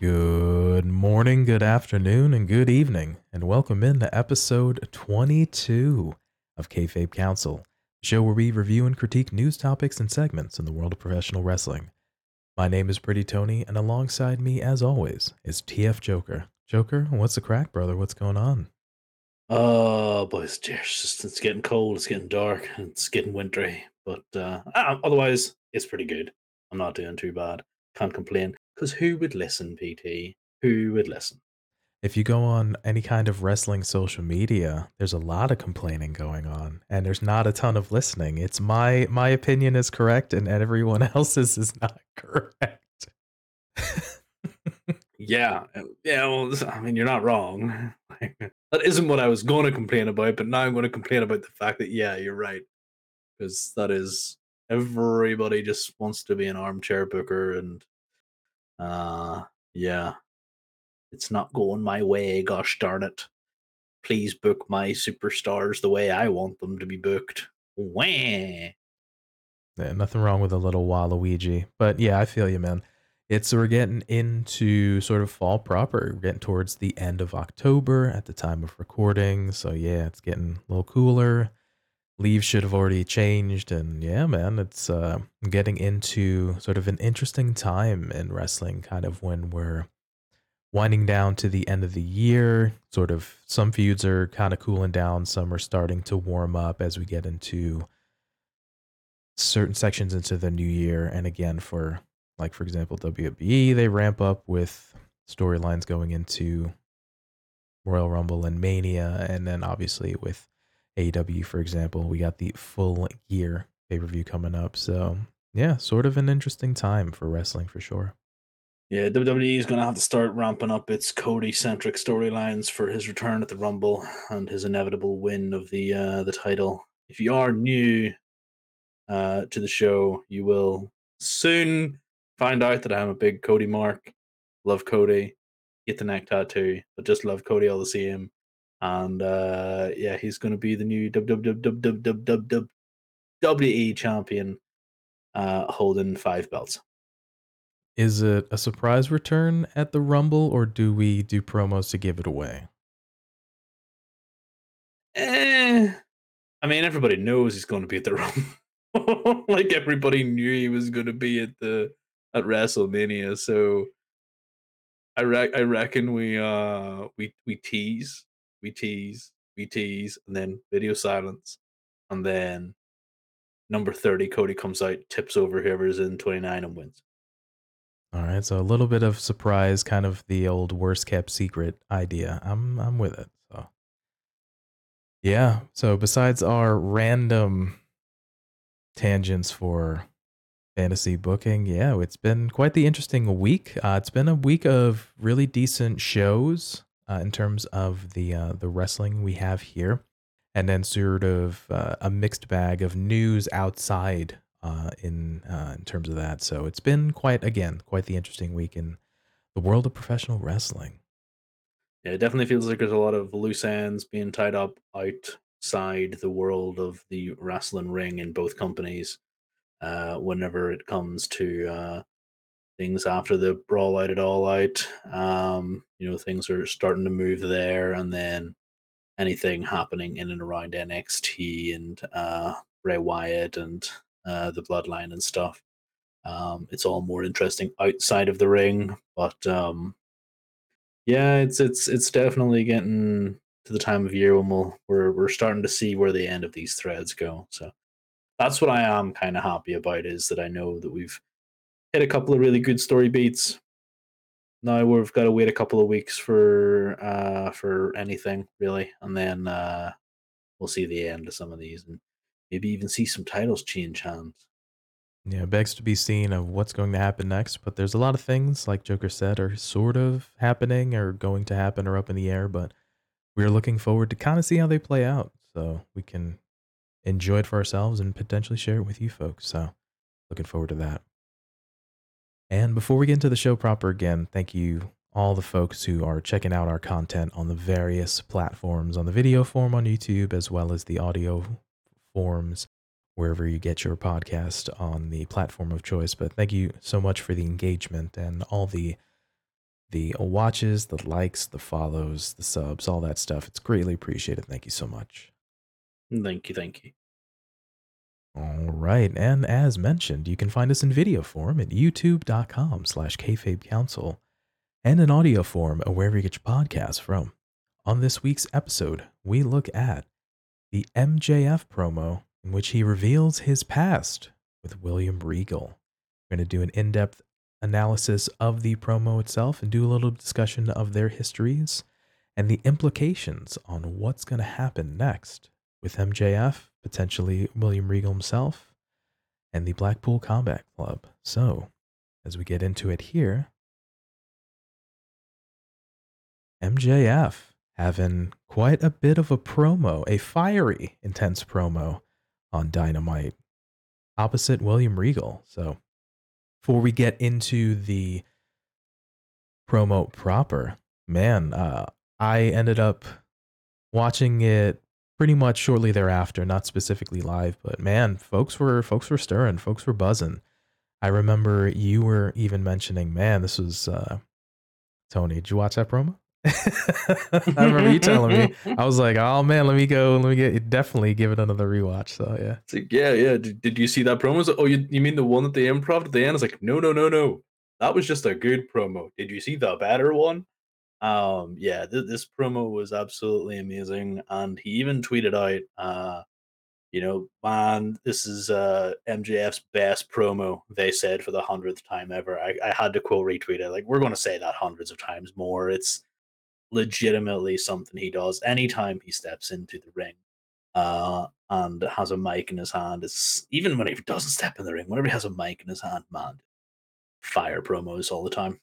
Good morning, good afternoon, and good evening, and welcome into episode 22 of Kayfabe Kouncil, show where we review and critique news topics and segments in the world of professional wrestling. My name is Pretty Tony, and alongside me, as always, is TF Joker. Joker, what's the crack, brother? What's going on? Oh, boys, it's just it's getting cold, it's getting dark, it's getting wintry, but uh, ah, otherwise it's pretty good. I'm not doing too bad. Can't complain. Because who would listen, PT? Who would listen? If you go on any kind of wrestling social media, there's a lot of complaining going on, and there's not a ton of listening. It's my my opinion is correct, and everyone else's is not correct. yeah, uh, yeah. Well, I mean, you're not wrong. that isn't what I was going to complain about, but now I'm going to complain about the fact that yeah, you're right, because that is everybody just wants to be an armchair booker and uh, yeah, it's not going my way. Gosh darn it! Please book my superstars the way I want them to be booked. Wah. Yeah, nothing wrong with a little Waluigi, but yeah, I feel you, man. It's we're getting into sort of fall proper. We're getting towards the end of October at the time of recording, so yeah, it's getting a little cooler leaves should have already changed and yeah man it's uh, getting into sort of an interesting time in wrestling kind of when we're winding down to the end of the year sort of some feuds are kind of cooling down some are starting to warm up as we get into certain sections into the new year and again for like for example WWE they ramp up with storylines going into Royal Rumble and Mania and then obviously with AEW, for example. We got the Full Gear pay per view coming up. So, yeah, sort of an interesting time for wrestling for sure. Yeah, WWE is going to have to start ramping up its Cody centric storylines for his return at the Rumble and his inevitable win of the uh, the title. If you are new uh, to the show, you will soon find out that I'm a big Cody mark. Love Cody. Get the neck tattoo, but just love Cody all the same and uh, yeah, he's going to be the new WWE champion, uh, holding five belts. Is it a surprise return at the Rumble, or do we do promos to give it away? Eh, I mean, everybody knows he's going to be at the Rumble. like everybody knew he was going to be at the at WrestleMania, so I re- I reckon we uh we we tease we tease, we tease, and then video silence, and then number thirty, Cody comes out, tips over whoever's in twenty nine, and wins. All right, so a little bit of surprise, kind of the old worst kept secret idea. I'm I'm with it. So yeah. So besides our random tangents for fantasy booking, yeah, it's been quite the interesting week. Uh, it's been a week of really decent shows uh, in terms of the uh, the wrestling we have here, and then sort of uh, a mixed bag of news outside uh, in uh, in terms of that. So it's been quite again quite the interesting week in the world of professional wrestling. Yeah, it definitely feels like there's a lot of loose ends being tied up outside the world of the wrestling ring in both companies. Uh, whenever it comes to things after the brawl out at all out. Um, you know, things are starting to move there, and then anything happening in and around NXT and uh, Wyatt and uh, the Bloodline and stuff. Um, it's all more interesting outside of the ring, but um, yeah, it's it's it's definitely getting to the time of year when we'll, we're we're starting to see where the end of these threads go. So that's what I am kind of happy about is that I know that we've hit a couple of really good story beats. Now we've got to wait a couple of weeks for uh for anything really, and then uh we'll see the end of some of these, and maybe even see some titles change hands. Yeah, begs to be seen of what's going to happen next. But there's a lot of things, like Joker said, are sort of happening or going to happen or up in the air. But we're looking forward to kind of see how they play out, so we can enjoy it for ourselves and potentially share it with you folks. So looking forward to that. And before we get into the show proper again, thank you all the folks who are checking out our content on the various platforms on the video form on YouTube as well as the audio forms wherever you get your podcast on the platform of choice. But thank you so much for the engagement and all the the watches, the likes, the follows, the subs, all that stuff. It's greatly appreciated. Thank you so much. Thank you, thank you. All right, and as mentioned, you can find us in video form at youtube.com slash kayfabe kouncil and in audio form wherever you get your podcasts from. On this week's episode, we look at the MJF promo in which he reveals his past with William Regal. We're going to do an in depth analysis of the promo itself and do a little discussion of their histories and the implications on what's going to happen next with MJF, potentially William Regal himself, and the Blackpool Combat Club. So, as we get into it here, MJF having quite a bit of a promo, a fiery, intense promo on Dynamite opposite William Regal. So, before we get into the promo proper, man, uh, I ended up watching it pretty much shortly thereafter, not specifically live, but man, folks were folks were stirring, folks were buzzing. I remember you were even mentioning, man, this was uh, Tony. Did you watch that promo? I remember you telling me. I was like, oh man, let me go. Let me get definitely give it another rewatch. So yeah. It's like, yeah, yeah. Did, did you see that promo? Like, oh, you, you mean the one that they improv at the end? It's like, no, no, no, no. That was just a good promo. Did you see the better one? Um, yeah, th- this promo was absolutely amazing. And he even tweeted out, uh, you know, man, this is uh MJF's best promo, they said for the hundredth time ever. I, I had to quote retweet it. Like, we're gonna say that hundreds of times more. It's legitimately something he does anytime he steps into the ring uh, and has a mic in his hand. It's even when he doesn't step in the ring, whenever he has a mic in his hand, man, fire promos all the time.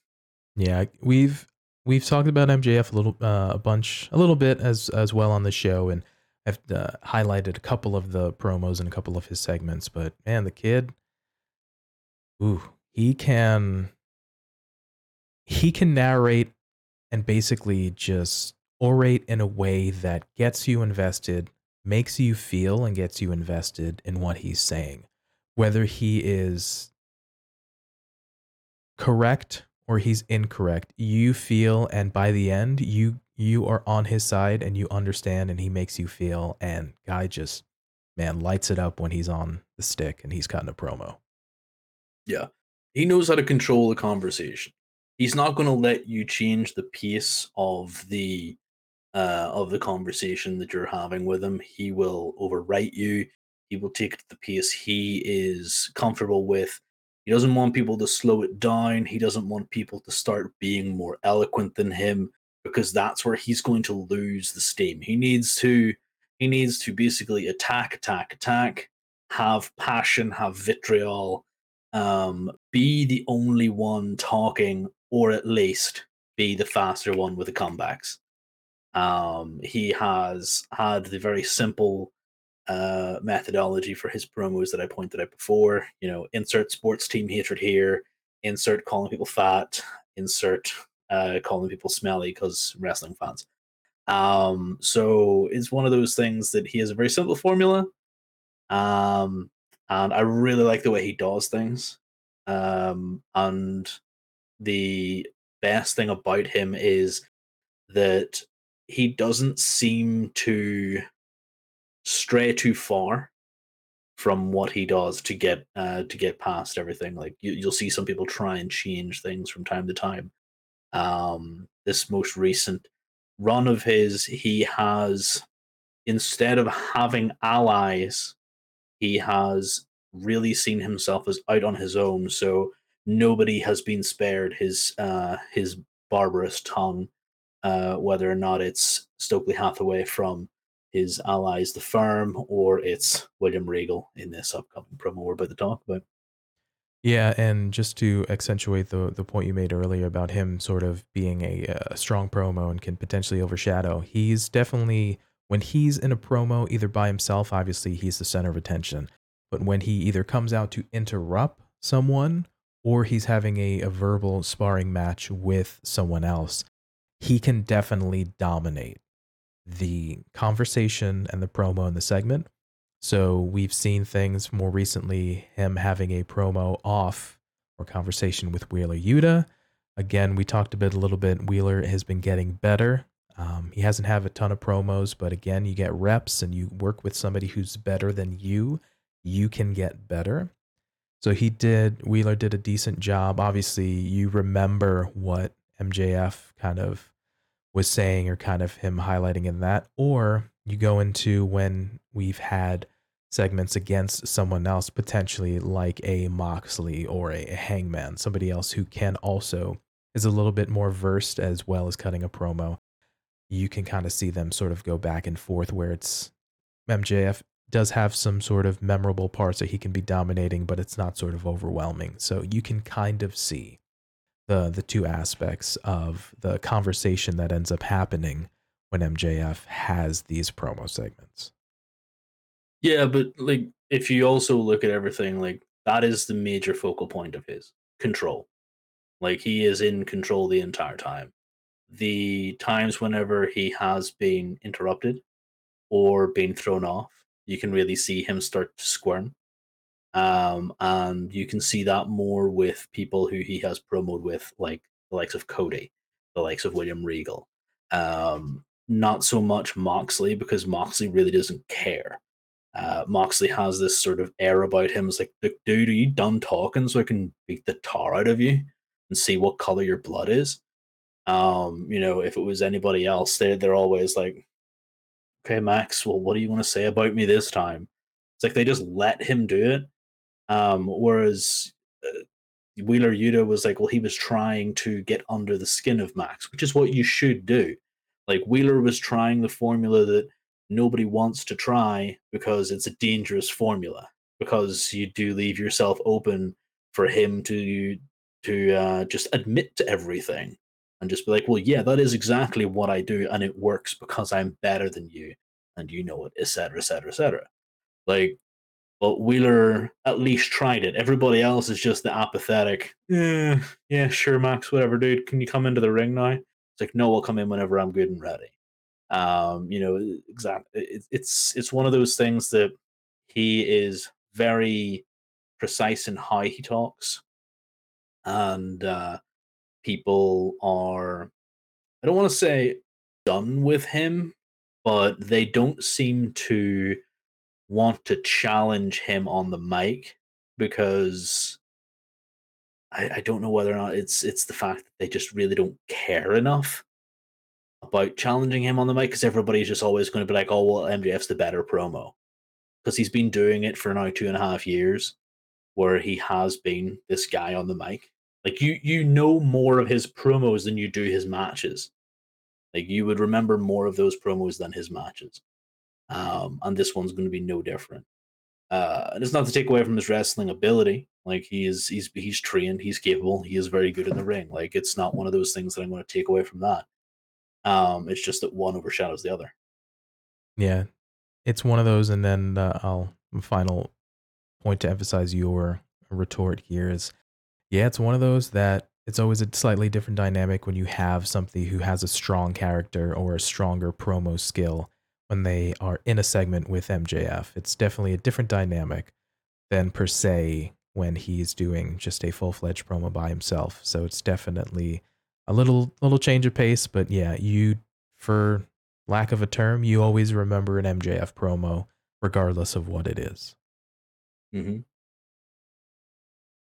Yeah, we've we've talked about MJF a little uh, a bunch a little bit as as well on the show and I've uh, highlighted a couple of the promos and a couple of his segments, but man, the kid ooh, he can he can narrate and basically just orate in a way that gets you invested, makes you feel, and gets you invested in what he's saying. Whether he is correct or he's incorrect, you feel, and by the end, you you are on his side and you understand, and he makes you feel. And guy just man lights it up when he's on the stick and he's cutting a promo. Yeah, he knows how to control the conversation he's not going to let you change the pace of the uh, of the conversation that you're having with him. He will overwrite you. He will take the pace he is comfortable with. He doesn't want people to slow it down. He doesn't want people to start being more eloquent than him because that's where he's going to lose the steam. He needs to he needs to basically attack, attack, attack, have passion, have vitriol, um, be the only one talking or at least be the faster one with the comebacks. Um, he has had the very simple uh, methodology for his promos that I pointed out before. You know, insert sports team hatred here, insert calling people fat, insert uh, calling people smelly because wrestling fans. Um, so it's one of those things that he has a very simple formula. Um, and I really like the way he does things. Um, and the best thing about him is that he doesn't seem to stray too far from what he does to get uh, to get past everything. Like you, will see some people try and change things from time to time. Um, this most recent run of his, he has instead of having allies, he has really seen himself as out on his own. So nobody has been spared his uh, his barbarous tongue, uh, whether or not it's Stokely Hathaway from his allies, the firm, or it's William Regal in this upcoming promo we're about to talk about. Yeah, and just to accentuate the the point you made earlier about him sort of being a, a strong promo and can potentially overshadow, he's definitely when he's in a promo either by himself, obviously he's the center of attention, but when he either comes out to interrupt someone or he's having a, a verbal sparring match with someone else, he can definitely dominate the conversation and the promo and the segment. So we've seen things more recently, him having a promo off or conversation with Wheeler Yuta. Again, we talked a bit, a little bit. Wheeler has been getting better. Um, he hasn't had a ton of promos, but again, you get reps and you work with somebody who's better than you. You can get better. So he did. Wheeler did a decent job. Obviously, you remember what MJF kind of was saying, or kind of him highlighting in that, or you go into when we've had segments against someone else, potentially like a Moxley or a Hangman, somebody else who can also is a little bit more versed as well as cutting a promo. You can kind of see them sort of go back and forth where it's MJF does have some sort of memorable parts that he can be dominating, but it's not sort of overwhelming. So you can kind of see the the two aspects of the conversation that ends up happening when MJF has these promo segments. Yeah, but like if you also look at everything, like that is the major focal point of his control. Like he is in control the entire time. The times whenever he has been interrupted or been thrown off, you can really see him start to squirm. Um, and you can see that more with people who he has promoted with, like the likes of Cody, the likes of William Regal. Um, not so much Moxley because Moxley really doesn't care. Uh, Moxley has this sort of air about him. It's like, dude, are you done talking so I can beat the tar out of you and see what color your blood is? Um, you know, if it was anybody else, they they're always like, okay, Max, well, what do you want to say about me this time? It's like they just let him do it. Um, whereas uh, Wheeler Yuta was like, well, he was trying to get under the skin of Max, which is what you should do. Like Wheeler was trying the formula that nobody wants to try because it's a dangerous formula because you do leave yourself open for him to to uh, just admit to everything and just be like, well, yeah, that is exactly what I do, and it works because I'm better than you, and you know it, etc., etc., etc. Like, but Wheeler at least tried it. Everybody else is just the apathetic. Yeah, yeah, sure, Max, whatever, dude. Can you come into the ring now? It's like, no, I'll come in whenever I'm good and ready. Um, you know, exactly. It, it's it's one of those things that he is very precise in how he talks, and uh, people are. I don't want to say done with him, but they don't seem to want to challenge him on the mic because I, I, don't know whether or not it's it's the fact that they just really don't care enough about challenging him on the mic because everybody's just always going to be like, oh, well, MJF's the better promo. Because he's been doing it for now two and a half years where he has been this guy on the mic. Like you you know more of his promos than you do his matches. Like you would remember more of those promos than his matches. Um, and this one's going to be no different. Uh, and it's not to take away from his wrestling ability. Like he is, he's he's trained, he's capable, he is very good in the ring. Like it's not one of those things that I'm going to take away from that. Um, it's just that one overshadows the other. Yeah, it's one of those, and then uh, I'll final point to emphasize your retort here is, yeah, it's one of those that it's always a slightly different dynamic when you have somebody who has a strong character or a stronger promo skill when they are in a segment with MJF. It's definitely a different dynamic than per se when he's doing just a full fledged promo by himself. So it's definitely a little little change of pace, but yeah, you for lack of a term, you always remember an MJF promo regardless of what it is. Mm-hmm.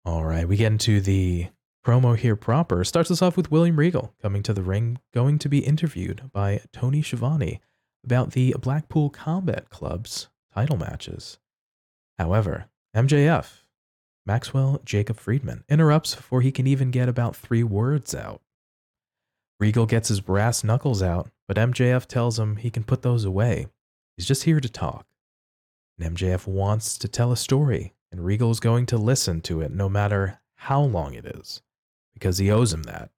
All right, we get into the promo here proper. Starts us off with William Regal coming to the ring, going to be interviewed by Tony Schiavone about the Blackpool Combat Club's title matches. However, MJF, Maxwell Jacob Friedman, interrupts before he can even get about three words out. Regal gets his brass knuckles out, but MJF tells him he can put those away. He's just here to talk. And MJF wants to tell a story, and Regal is going to listen to it no matter how long it is, because he owes him that.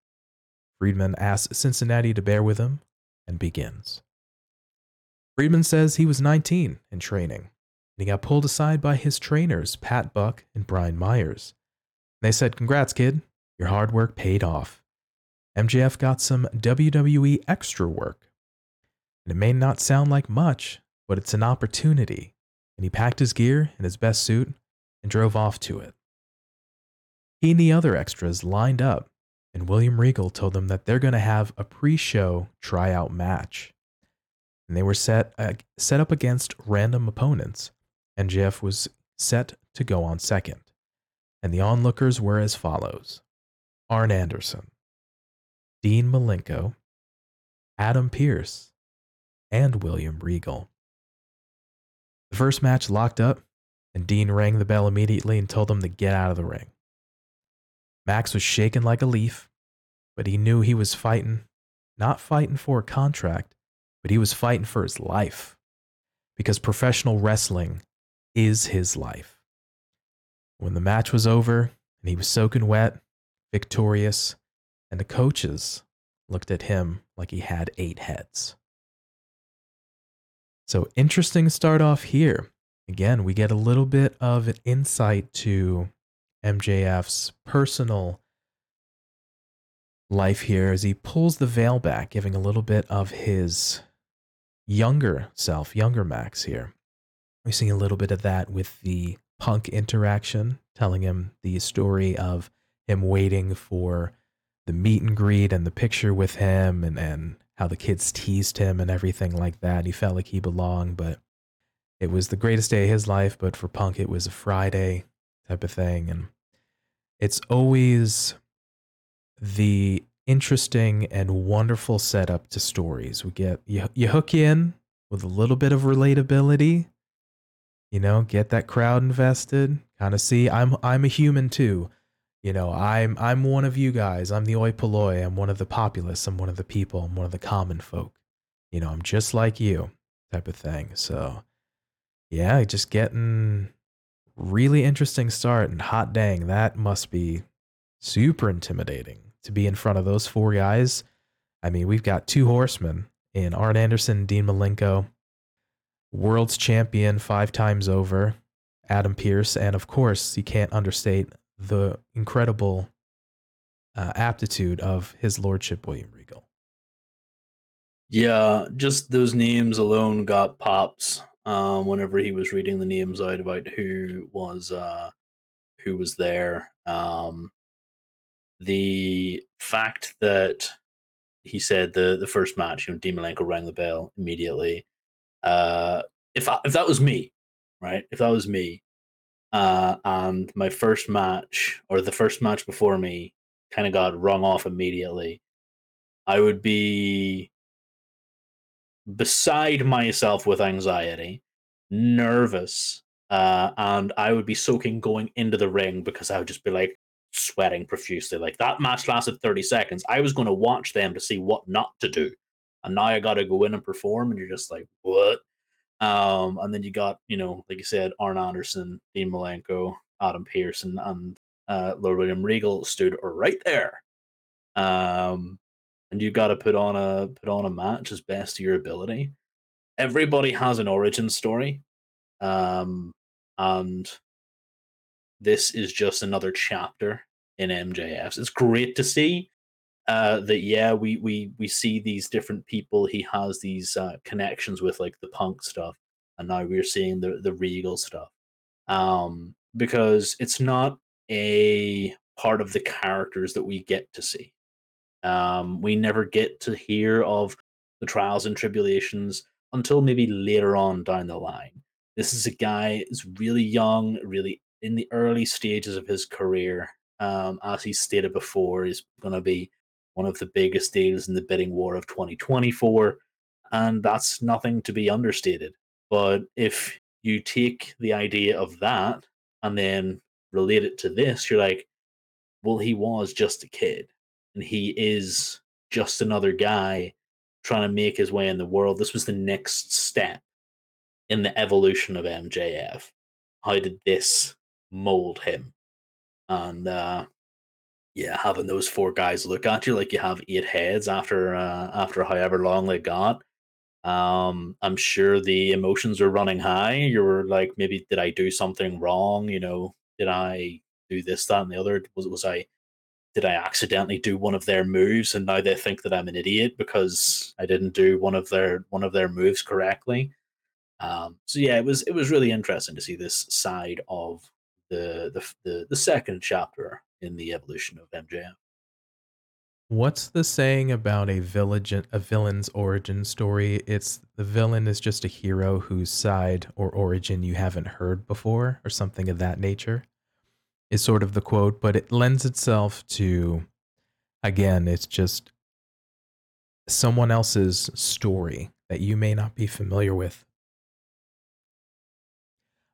Friedman asks Cincinnati to bear with him and begins. Friedman says he was 19 in training, and he got pulled aside by his trainers, Pat Buck and Brian Myers. They said, Congrats, kid. Your hard work paid off. MJF got some WWE extra work. And it may not sound like much, but it's an opportunity. And he packed his gear in his best suit and drove off to it. He and the other extras lined up and William Regal told them that they're going to have a pre-show tryout match. And they were set uh, set up against random opponents. MJF was set to go on second. And the onlookers were as follows Arn Anderson, Dean Malenko, Adam Pearce, and William Regal. The first match locked up, and Dean rang the bell immediately and told them to get out of the ring. Max was shaken like a leaf, but he knew he was fighting, not fighting for a contract, but he was fighting for his life. Because professional wrestling is his life. When the match was over and he was soaking wet, victorious, and the coaches looked at him like he had eight heads. So, interesting start off here. Again, we get a little bit of an insight to MJF's personal life here as he pulls the veil back, giving a little bit of his younger self, younger Max here. We see a little bit of that with the punk interaction, telling him the story of him waiting for the meet and greet and the picture with him and, and how the kids teased him and everything like that. He felt like he belonged, but it was the greatest day of his life. But for Punk, it was a Friday type of thing. And it's always the interesting and wonderful setup to stories. We get you, you hook in with a little bit of relatability, you know, get that crowd invested, kind of see I'm I'm a human too. You know, I'm I'm one of you guys. I'm the oi polloi. I'm one of the populace. I'm one of the people. I'm one of the common folk. You know, I'm just like you, type of thing. So, yeah, just getting really interesting start. And hot dang, that must be super intimidating to be in front of those four guys. I mean, we've got two horsemen in Arn Anderson, Dean Malenko, world's champion five times over, Adam Pearce, and of course, you can't understate the incredible uh, aptitude of his lordship William Regal. Yeah, just those names alone got pops um, whenever he was reading the names out about who was uh, who was there. Um, the fact that he said the the first match, you know, Dean rang the bell immediately. Uh, if I, if that was me, right? If that was me, uh, and my first match or the first match before me kind of got rung off immediately, I would be beside myself with anxiety, nervous, uh, and I would be soaking going into the ring because I would just be like sweating profusely. Like that match lasted 30 seconds. I was going to watch them to see what not to do. And now I got to go in and perform, and you're just like, what? Um, and then you got, you know, like you said, Arn Anderson, Dean Malenko, Adam Pearson, and uh, Lord William Regal stood right there. Um, and you got to put on a put on a match as best your ability. Everybody has an origin story, um, and this is just another chapter in MJF's. It's great to see uh, that yeah, we we we see these different people. He has these uh, connections with like the punk stuff, and now we're seeing the the regal stuff. Um, because it's not a part of the characters that we get to see. Um, we never get to hear of the trials and tribulations until maybe later on down the line. This is a guy who's really young, really in the early stages of his career. Um, as he stated before, is going to be one of the biggest deals in the bidding war of 2024. And that's nothing to be understated. But if you take the idea of that and then relate it to this, you're like, well, he was just a kid and he is just another guy trying to make his way in the world. This was the next step in the evolution of MJF. How did this mold him? And uh, yeah, having those four guys look at you like you have eight heads after uh, after however long they got. Um, I'm sure the emotions are running high. You were like, maybe did I do something wrong? You know, did I do this, that, and the other? Was was I did I accidentally do one of their moves and now they think that I'm an idiot because I didn't do one of their one of their moves correctly? Um, so yeah, it was it was really interesting to see this side of the the the, the second chapter in the evolution of MJF. What's the saying about a village a villain's origin story? It's the villain is just a hero whose side or origin you haven't heard before, or something of that nature. Is sort of the quote, but it lends itself to again, it's just someone else's story that you may not be familiar with.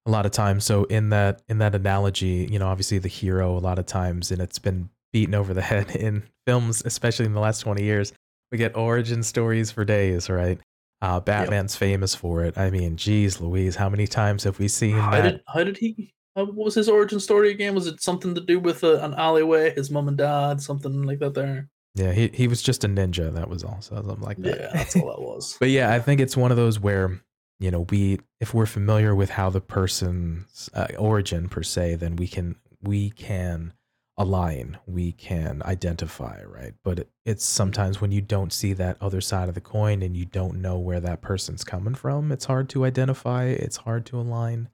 A lot of times, so in that in that analogy, you know, obviously the hero a lot of times, and it's been beaten over the head in films, especially in the last 20 years. We get origin stories for days, right? Uh, Batman's yep. famous for it. I mean, geez, Louise, how many times have we seen how that? Did, how did he? what was his origin story again? Was it something to do with a, an alleyway, his mom and dad, something like that? There. Yeah, he he was just a ninja. That was all. So something like that. Yeah, that's all that was. but yeah, I think it's one of those where you know we if we're familiar with how the person's uh, origin per se, then we can we can align, we can identify, right? But it, it's sometimes when you don't see that other side of the coin and you don't know where that person's coming from, it's hard to identify, it's hard to align,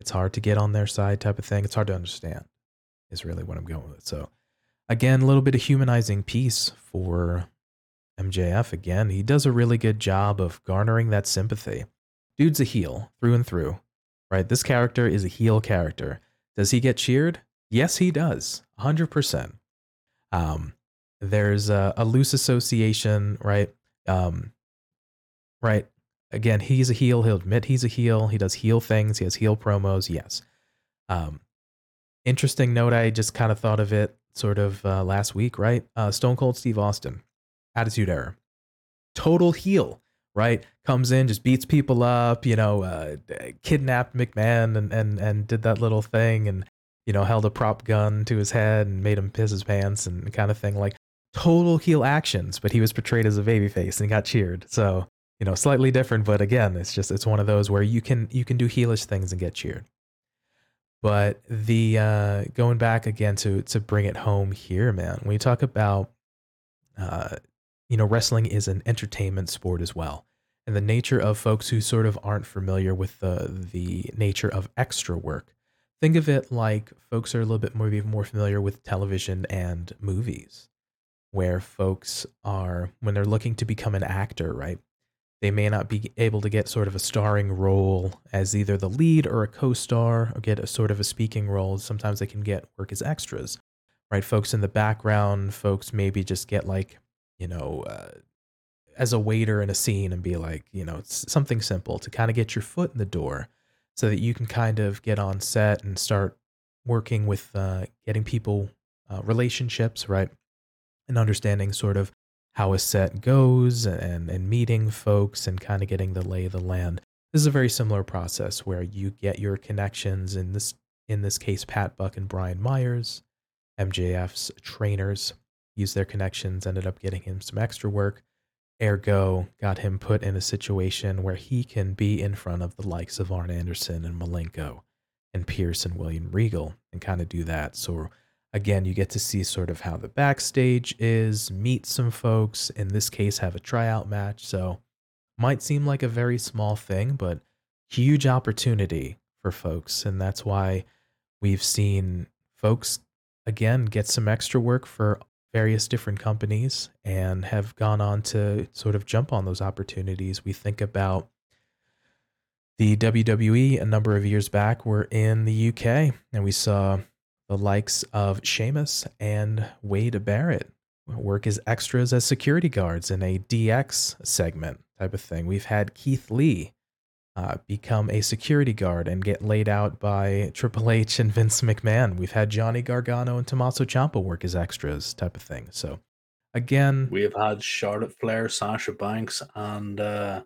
it's hard to get on their side type of thing. It's hard to understand, is really what I'm going with. So, again, a little bit of humanizing piece for MJF. Again, he does a really good job of garnering that sympathy. Dude's a heel through and through, right? This character is a heel character. Does he get cheered? Yes, he does. 100%. Um, there's a, a, loose association, right? Um, right. Again, he's a heel. He'll admit he's a heel. He does heel things. He has heel promos. Yes. Um, interesting note. I just kind of thought of it sort of uh, last week, right? Uh, Stone Cold Steve Austin, Attitude Era, total heel, right? Comes in, just beats people up, you know, uh, kidnapped McMahon and and and did that little thing and you know, held a prop gun to his head and made him piss his pants and kind of thing. Like total heel actions, but he was portrayed as a babyface and got cheered. So, you know, slightly different, but again, it's just it's one of those where you can you can do heelish things and get cheered. But the uh going back again to to bring it home here, man, when you talk about uh you know, wrestling is an entertainment sport as well. And the nature of folks who sort of aren't familiar with the the nature of extra work. Think of it like folks are a little bit more more familiar with television and movies where folks are when they're looking to become an actor right they may not be able to get sort of a starring role as either the lead or a co-star or get a sort of a speaking role. Sometimes they can get work as extras right? Folks in the background folks maybe just get like you know uh, as a waiter in a scene and be like you know something simple to kind of get your foot in the door so that you can kind of get on set and start working with uh, getting people uh, relationships, right? And understanding sort of how a set goes and, and meeting folks and kind of getting the lay of the land. This is a very similar process where you get your connections in this in this case Pat Buck and Brian Myers, MJF's trainers used their connections, ended up getting him some extra work ergo got him put in a situation where he can be in front of the likes of Arn Anderson and Malenko and Pearce and William Regal and kind of do that. So again, you get to see sort of how the backstage is, meet some folks, in this case have a tryout match. So might seem like a very small thing, but huge opportunity for folks and that's why we've seen folks again get some extra work for various different companies and have gone on to sort of jump on those opportunities. We think about the WWE a number of years back were in the UK and we saw the likes of Sheamus and Wade Barrett work as extras as security guards in a DX segment type of thing. We've had Keith Lee uh, become a security guard and get laid out by Triple H and Vince McMahon. We've had Johnny Gargano and Tommaso Ciampa work as extras, type of thing. So, again, we have had Charlotte Flair, Sasha Banks, and uh,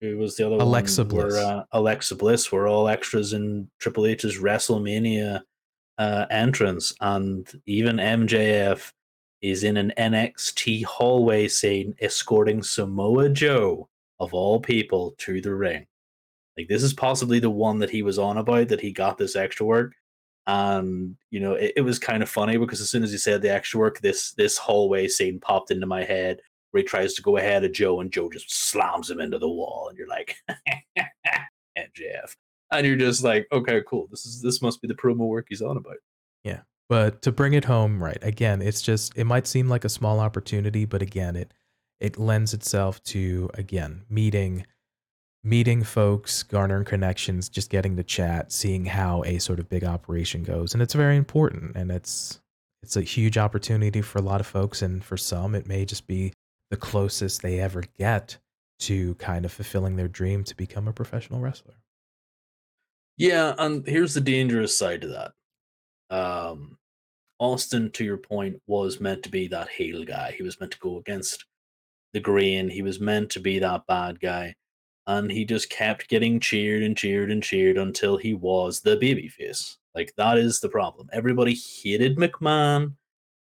who was the other Alexa one? Bliss. Were, uh, Alexa Bliss were all extras in Triple H's WrestleMania uh, entrance, and even MJF is in an NXT hallway scene escorting Samoa Joe of all people to the ring. Like this is possibly the one that he was on about that he got this extra work. And you know, it, it was kind of funny because as soon as he said the extra work, this this hallway scene popped into my head where he tries to go ahead of Joe and Joe just slams him into the wall, and you're like, MJF. And you're just like, okay, cool. This is this must be the promo work he's on about. Yeah. But to bring it home, right? Again, it's just it might seem like a small opportunity, but again, it it lends itself to again meeting meeting folks, garnering connections, just getting to chat, seeing how a sort of big operation goes. And it's very important and it's it's a huge opportunity for a lot of folks and for some it may just be the closest they ever get to kind of fulfilling their dream to become a professional wrestler. Yeah, and here's the dangerous side to that. Um, Austin, to your point, was meant to be that heel guy. He was meant to go against the grain. He was meant to be that bad guy. And he just kept getting cheered and cheered and cheered until he was the babyface. Like, that is the problem. Everybody hated McMahon,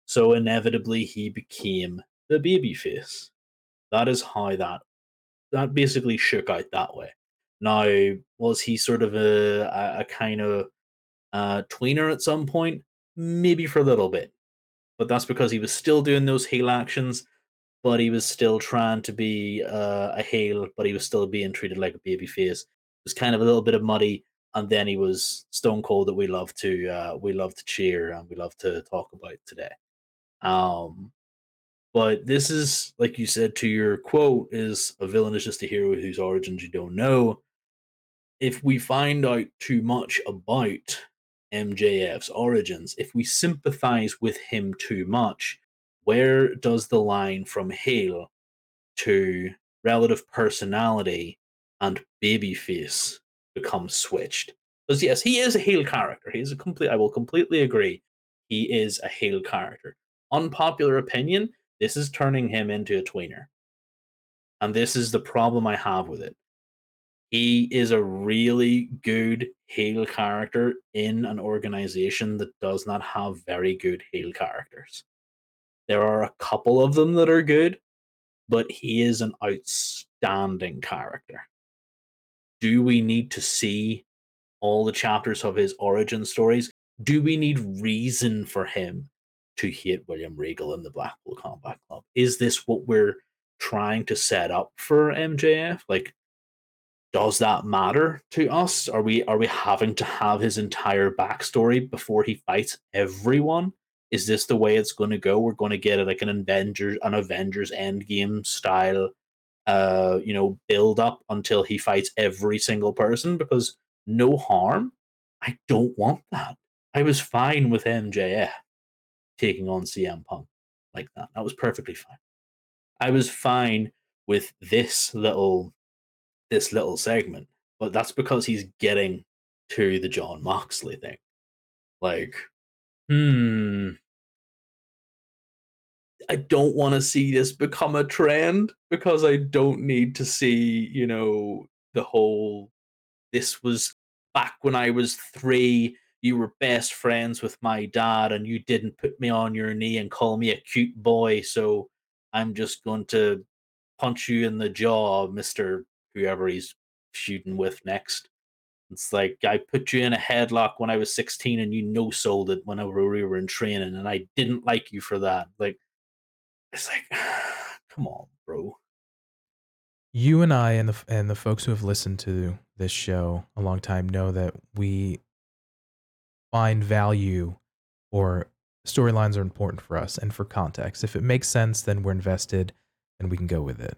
so inevitably he became the babyface. That is how that that basically shook out that way. Now, was he sort of a a, kind of uh, tweener at some point? Maybe for a little bit, but that's because he was still doing those heel actions, but he was still trying to be uh, a heel, but he was still being treated like a baby face. It was kind of a little bit of muddy, and then he was Stone Cold that we love to uh, we love to cheer and we love to talk about today. Um, but this is like you said to your quote is a villain is just a hero whose origins you don't know if we find out too much about MJF's origins, if we sympathize with him too much, where does the line from heel to relative personality and babyface become switched? Because yes, he is a heel character. He is a complete. I will completely agree. He is a heel character. Unpopular opinion. This is turning him into a tweener, and this is the problem I have with it he is a really good heel character in an organization that does not have very good heel characters. There are a couple of them that are good, but he is an outstanding character. Do we need to see all the chapters of his origin stories? Do we need reason for him to hate William Regal in the Blackpool Combat Club? Is this what we're trying to set up for MJF? Like, does that matter to us? Are we are we having to have his entire backstory before he fights everyone? Is this the way it's going to go? We're going to get it like an Avengers an Avengers Endgame style, uh, you know, build up until he fights every single person because no harm. I don't want that. I was fine with MJF taking on CM Punk like that. That was perfectly fine. I was fine with this little this little segment, but that's because he's getting to the Jon Moxley thing. Like, hmm. I don't want to see this become a trend because I don't need to see, you know, the whole this was back when I was three, you were best friends with my dad and you didn't put me on your knee and call me a cute boy, so I'm just going to punch you in the jaw, Mr whoever he's shooting with next. It's like I put you in a headlock when I was 16 and you no sold it whenever we were in training and I didn't like you for that. Like it's like come on, bro. You and I and the and the folks who have listened to this show a long time know that we find value or storylines are important for us and for context. If it makes sense, then we're invested and we can go with it.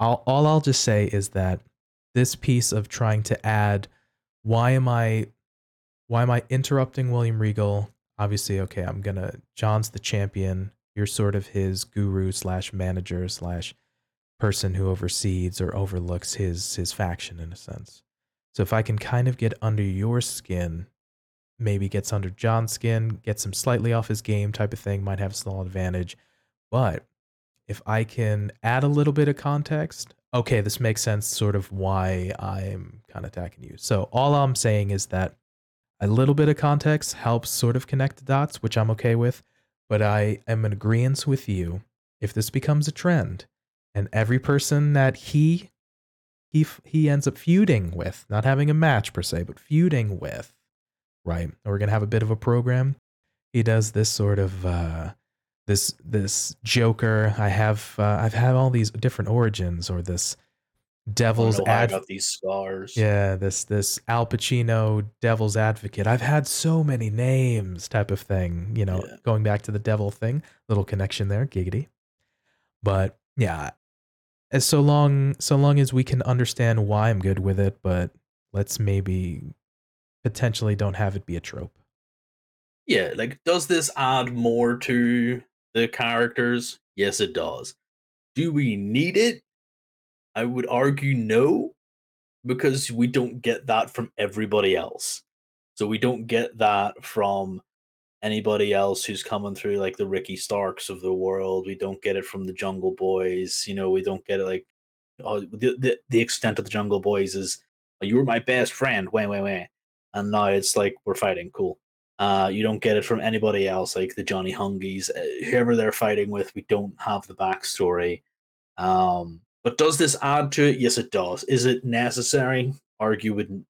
I'll, all I'll just say is that this piece of trying to add why am I why am I interrupting William Regal? Obviously, okay, I'm gonna Jon's the champion. You're sort of his guru slash manager slash person who oversees or overlooks his his faction in a sense. So if I can kind of get under your skin, maybe gets under Jon's skin, gets him slightly off his game type of thing, might have a small advantage. But if I can add a little bit of context, okay, this makes sense sort of why I'm kind of attacking you. So all I'm saying is that a little bit of context helps sort of connect the dots, which I'm okay with, but I am in agreement with you. If this becomes a trend and every person that he he he ends up feuding with, not having a match per se, but feuding with, right? We're gonna have a bit of a program. He does this sort of uh, this this Joker. I have uh, I've had all these different origins, or this devil's I ad- got these scars. yeah, this this Al Pacino devil's advocate. I've had so many names type of thing, you know, Yeah. going back to the devil thing, little connection there, giggity. But yeah, as so long so long as we can understand why I'm good with it, but let's maybe potentially don't have it be a trope. Yeah, like does this add more to the characters? Yes, it does. Do we need it? I would argue no, because we don't get that from everybody else. So we don't get that from anybody else who's coming through like the Ricky Starks of the world. We don't get it from the Jungle Boys. You know, we don't get it like oh, the the, the extent of the Jungle Boys is "Oh, you were my best friend, wah wah wah, and now it's like we're fighting. Cool. Uh, you don't get it from anybody else, like the Johnny Hungies, uh, whoever they're fighting with. We don't have the backstory. Um, but does this add to it? Yes, it does. Is it necessary? Argue would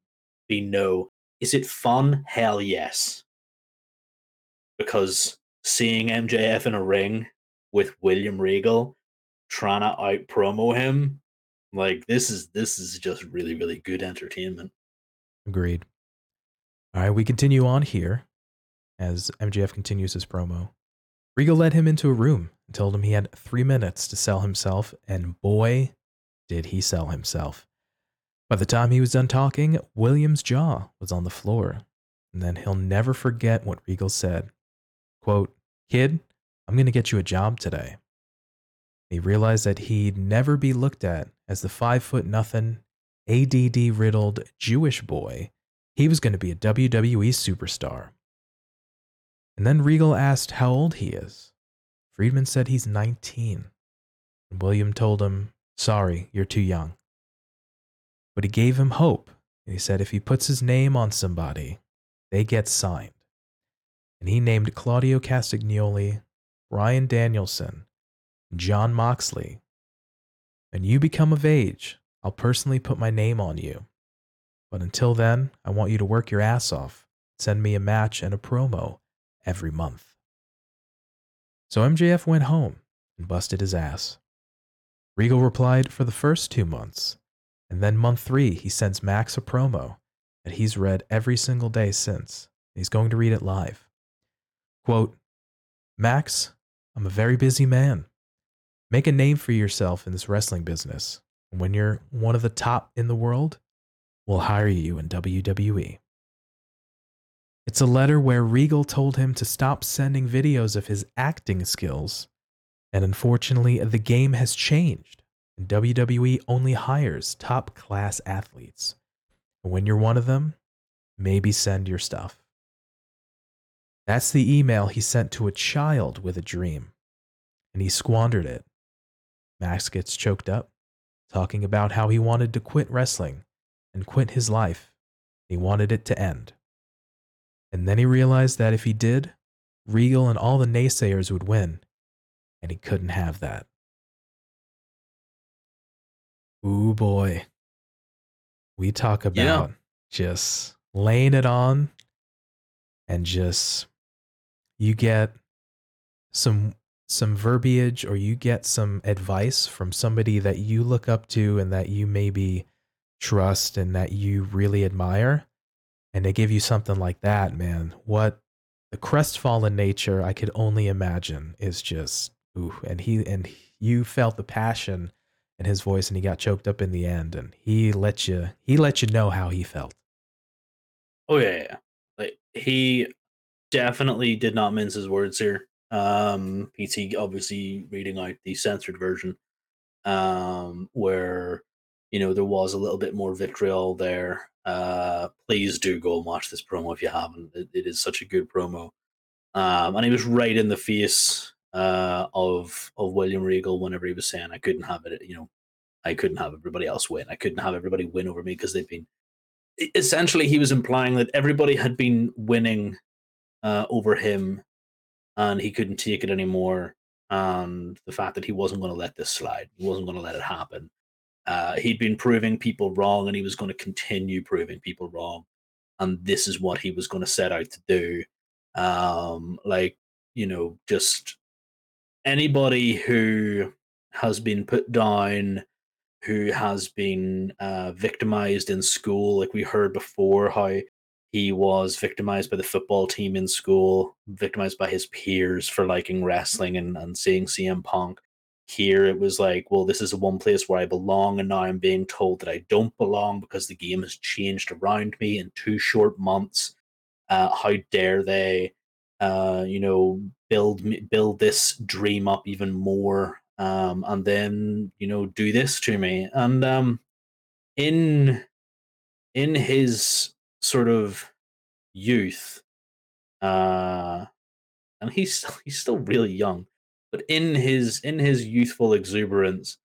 be no. Is it fun? Hell yes. Because seeing MJF in a ring with William Regal trying to out promo him, like this is this is just really really good entertainment. Agreed. All right, we continue on here as MJF continues his promo. Regal led him into a room and told him he had three minutes to sell himself, and boy, did he sell himself. By the time he was done talking, William's jaw was on the floor, and then he'll never forget what Regal said. Quote, Kid, I'm going to get you a job today. He realized that he'd never be looked at as the five foot nothing, ADD riddled Jewish boy. He was going to be a WWE superstar. And then Regal asked how old he is. Friedman said he's 19. And William told him, Sorry, you're too young. But he gave him hope. And he said if he puts his name on somebody, they get signed. And he named Claudio Castagnoli, Bryan Danielson, Jon Moxley. When you become of age, I'll personally put my name on you. But until then, I want you to work your ass off. Send me a match and a promo every month. So MJF went home and busted his ass. Regal replied for the first two months, and then month three, he sends Max a promo that he's read every single day since. He's going to read it live. Quote Max, I'm a very busy man. Make a name for yourself in this wrestling business. And when you're one of the top in the world, we'll hire you in WWE. It's a letter where Regal told him to stop sending videos of his acting skills. And unfortunately, the game has changed, and WWE only hires top class athletes. When you're one of them, maybe send your stuff. That's the email he sent to a child with a dream, and he squandered it. Max gets choked up, talking about how he wanted to quit wrestling and quit his life. He wanted it to end. And then he realized that if he did, Regal and all the naysayers would win, and he couldn't have that. Ooh boy. We talk about Yeah. just laying it on and just you get some some verbiage or you get some advice from somebody that you look up to and that you maybe trust and that you really admire and they give you something like that man what the crestfallen nature i could only imagine is just ooh and he and you felt the passion in his voice and he got choked up in the end and he let you he let you know how he felt Oh yeah, yeah. Like he definitely did not mince his words here. Um, PT obviously reading out the censored version, um, where you know there was a little bit more vitriol there. Uh, please do go and watch this promo if you haven't. It, it is such a good promo. Um, and he was right in the face uh, of of William Regal whenever he was saying, "I couldn't have it." You know, I couldn't have everybody else win. I couldn't have everybody win over me because they've been. Essentially, he was implying that everybody had been winning uh, over him, and he couldn't take it anymore. And the fact that he wasn't going to let this slide, he wasn't going to let it happen. Uh, he'd been proving people wrong, and he was going to continue proving people wrong. And this is what he was going to set out to do. Um, like you know, just anybody who has been put down who has been uh, victimized in school. Like we heard before, how he was victimized by the football team in school, victimized by his peers for liking wrestling and, and seeing CM Punk. Here it was like, well, this is the one place where I belong, and now I'm being told that I don't belong because the game has changed around me in two short months. Uh, how dare they, uh, you know, build build this dream up even more, um, and then you know do this to me. And um, in in his sort of youth, uh, and he's he's still really young, but in his in his youthful exuberance,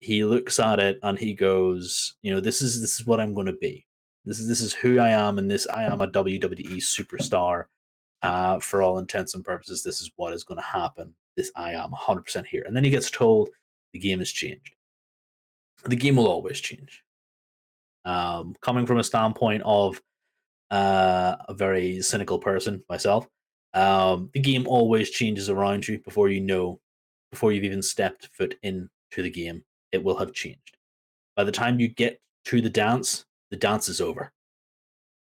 he looks at it and he goes, you know, this is this is what I'm going to be. This is this is who I am, and this I am a WWE superstar. Uh, for all intents and purposes, this is what is going to happen. This I am 100% here, and then he gets told the game has changed. The game will always change. Um, coming from a standpoint of uh, a very cynical person myself. Um, the game always changes around you before you know, before you've even stepped foot into the game. It will have changed. By the time you get to the dance, the dance is over.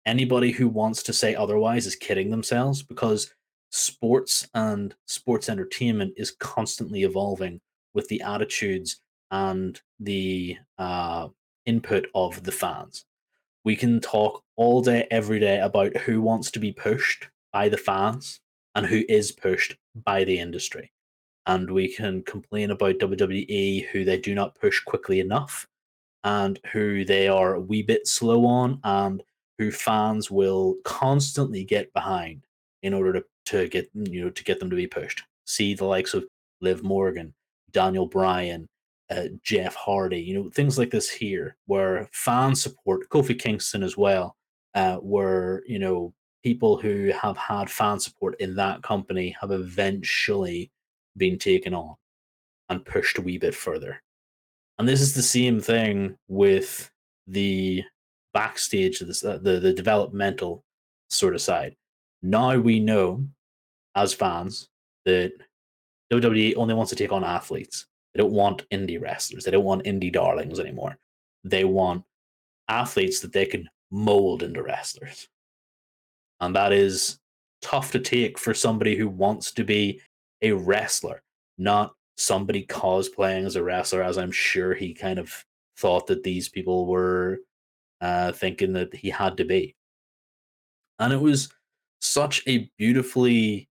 Anybody who wants to say otherwise is kidding themselves because sports and sports entertainment is constantly evolving with the attitudes and the uh, input of the fans we can talk all day, every day about who wants to be pushed by the fans and who is pushed by the industry. And we can complain about WWE, who they do not push quickly enough, and who they are a wee bit slow on, and who fans will constantly get behind in order to, to get you know to get them to be pushed. See the likes of Liv Morgan, Daniel Bryan, uh, Jeff Hardy, you know, things like this here, where fan support, Kofi Kingston as well, uh, you know, people who have had fan support in that company have eventually been taken on and pushed a wee bit further. And this is the same thing with the backstage, this, uh, the, the developmental sort of side. Now we know as fans that WWE only wants to take on athletes they don't want indie wrestlers. They don't want indie darlings anymore. They want athletes that they can mold into wrestlers. And that is tough to take for somebody who wants to be a wrestler, not somebody cosplaying as a wrestler, as I'm sure he kind of thought that these people were uh, thinking that he had to be. And it was such a beautifully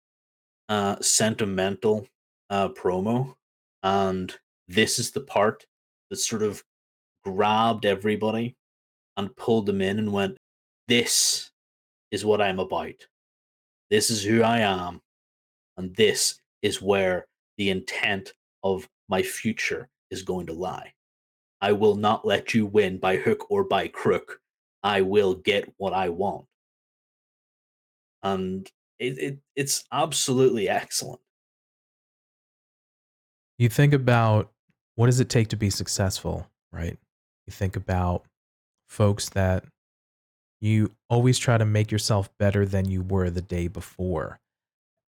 uh, sentimental uh, promo and this is the part that sort of grabbed everybody and pulled them in and went, This is what I'm about. This is who I am. And this is where the intent of my future is going to lie. I will not let you win by hook or by crook. I will get what I want. And it, it it's absolutely excellent. You think about what does it take to be successful, right? You think about folks that you always try to make yourself better than you were the day before.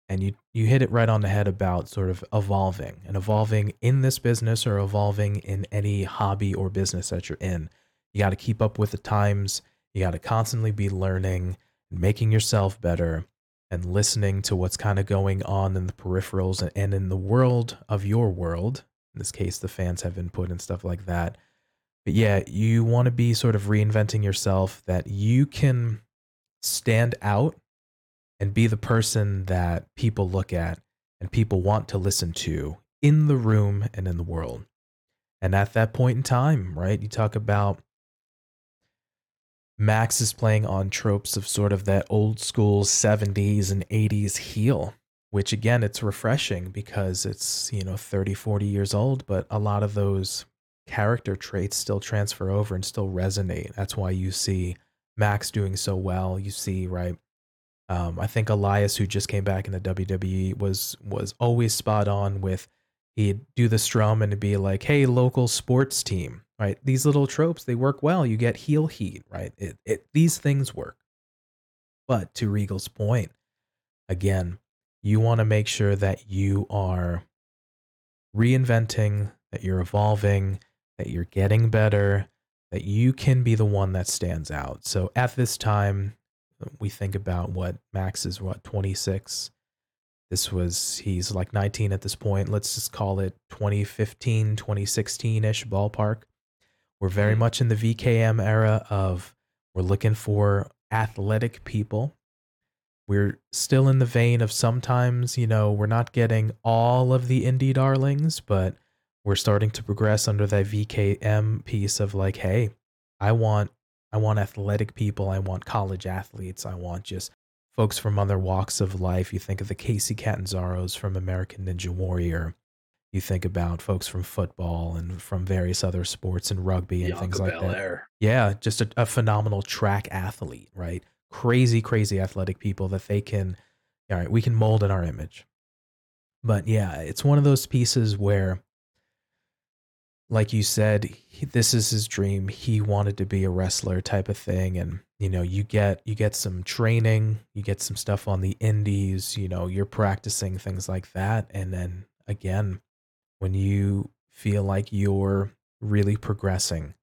And you you hit it right on the head about sort of evolving and evolving in this business or evolving in any hobby or business that you're in. You got to keep up with the times. You got to constantly be learning and making yourself better and listening to what's kind of going on in the peripherals and in the world of your world. In this case, the fans have input and stuff like that. But yeah, you want to be sort of reinventing yourself that you can stand out and be the person that people look at and people want to listen to in the room and in the world. And at that point in time, right, you talk about Max is playing on tropes of sort of that old school 70s and 80s heel, which again, it's refreshing because it's, you know, 30, 40 years old, but a lot of those character traits still transfer over and still resonate. That's why you see Max doing so well. You see, right? Um, I think Elias, who just came back in the WWE, was was always spot on with he'd do the strum and be like, "Hey, local sports team," right? These little tropes they work well. You get heel heat, right? It, it these things work. But to Regal's point, again, you want to make sure that you are reinventing, that you're evolving, that you're getting better, that you can be the one that stands out. So at this time, we think about what Max is what 26. This was he's like 19 at this point. Let's just call it 2015, 2016-ish ballpark. We're very Mhm. much in the VKM era of we're looking for athletic people. We're still in the vein of sometimes, you know, we're not getting all of the indie darlings, but we're starting to progress under that VKM piece of like, hey, I want I want athletic people, I want college athletes, I want just folks from other walks of life. You think of the Kacy Catanzaros from American Ninja Warrior. You think about folks from football and from various other sports and rugby and things like that. Yeah, just a, a phenomenal track athlete, right? Crazy, crazy athletic people that they can, all right, we can mold in our image. But yeah, it's one of those pieces where, like you said, he, this is his dream. He wanted to be a wrestler type of thing, and you know, you get you get some training, you get some stuff on the indies. You know, you're practicing things like that, and then again, when you feel like you're really progressing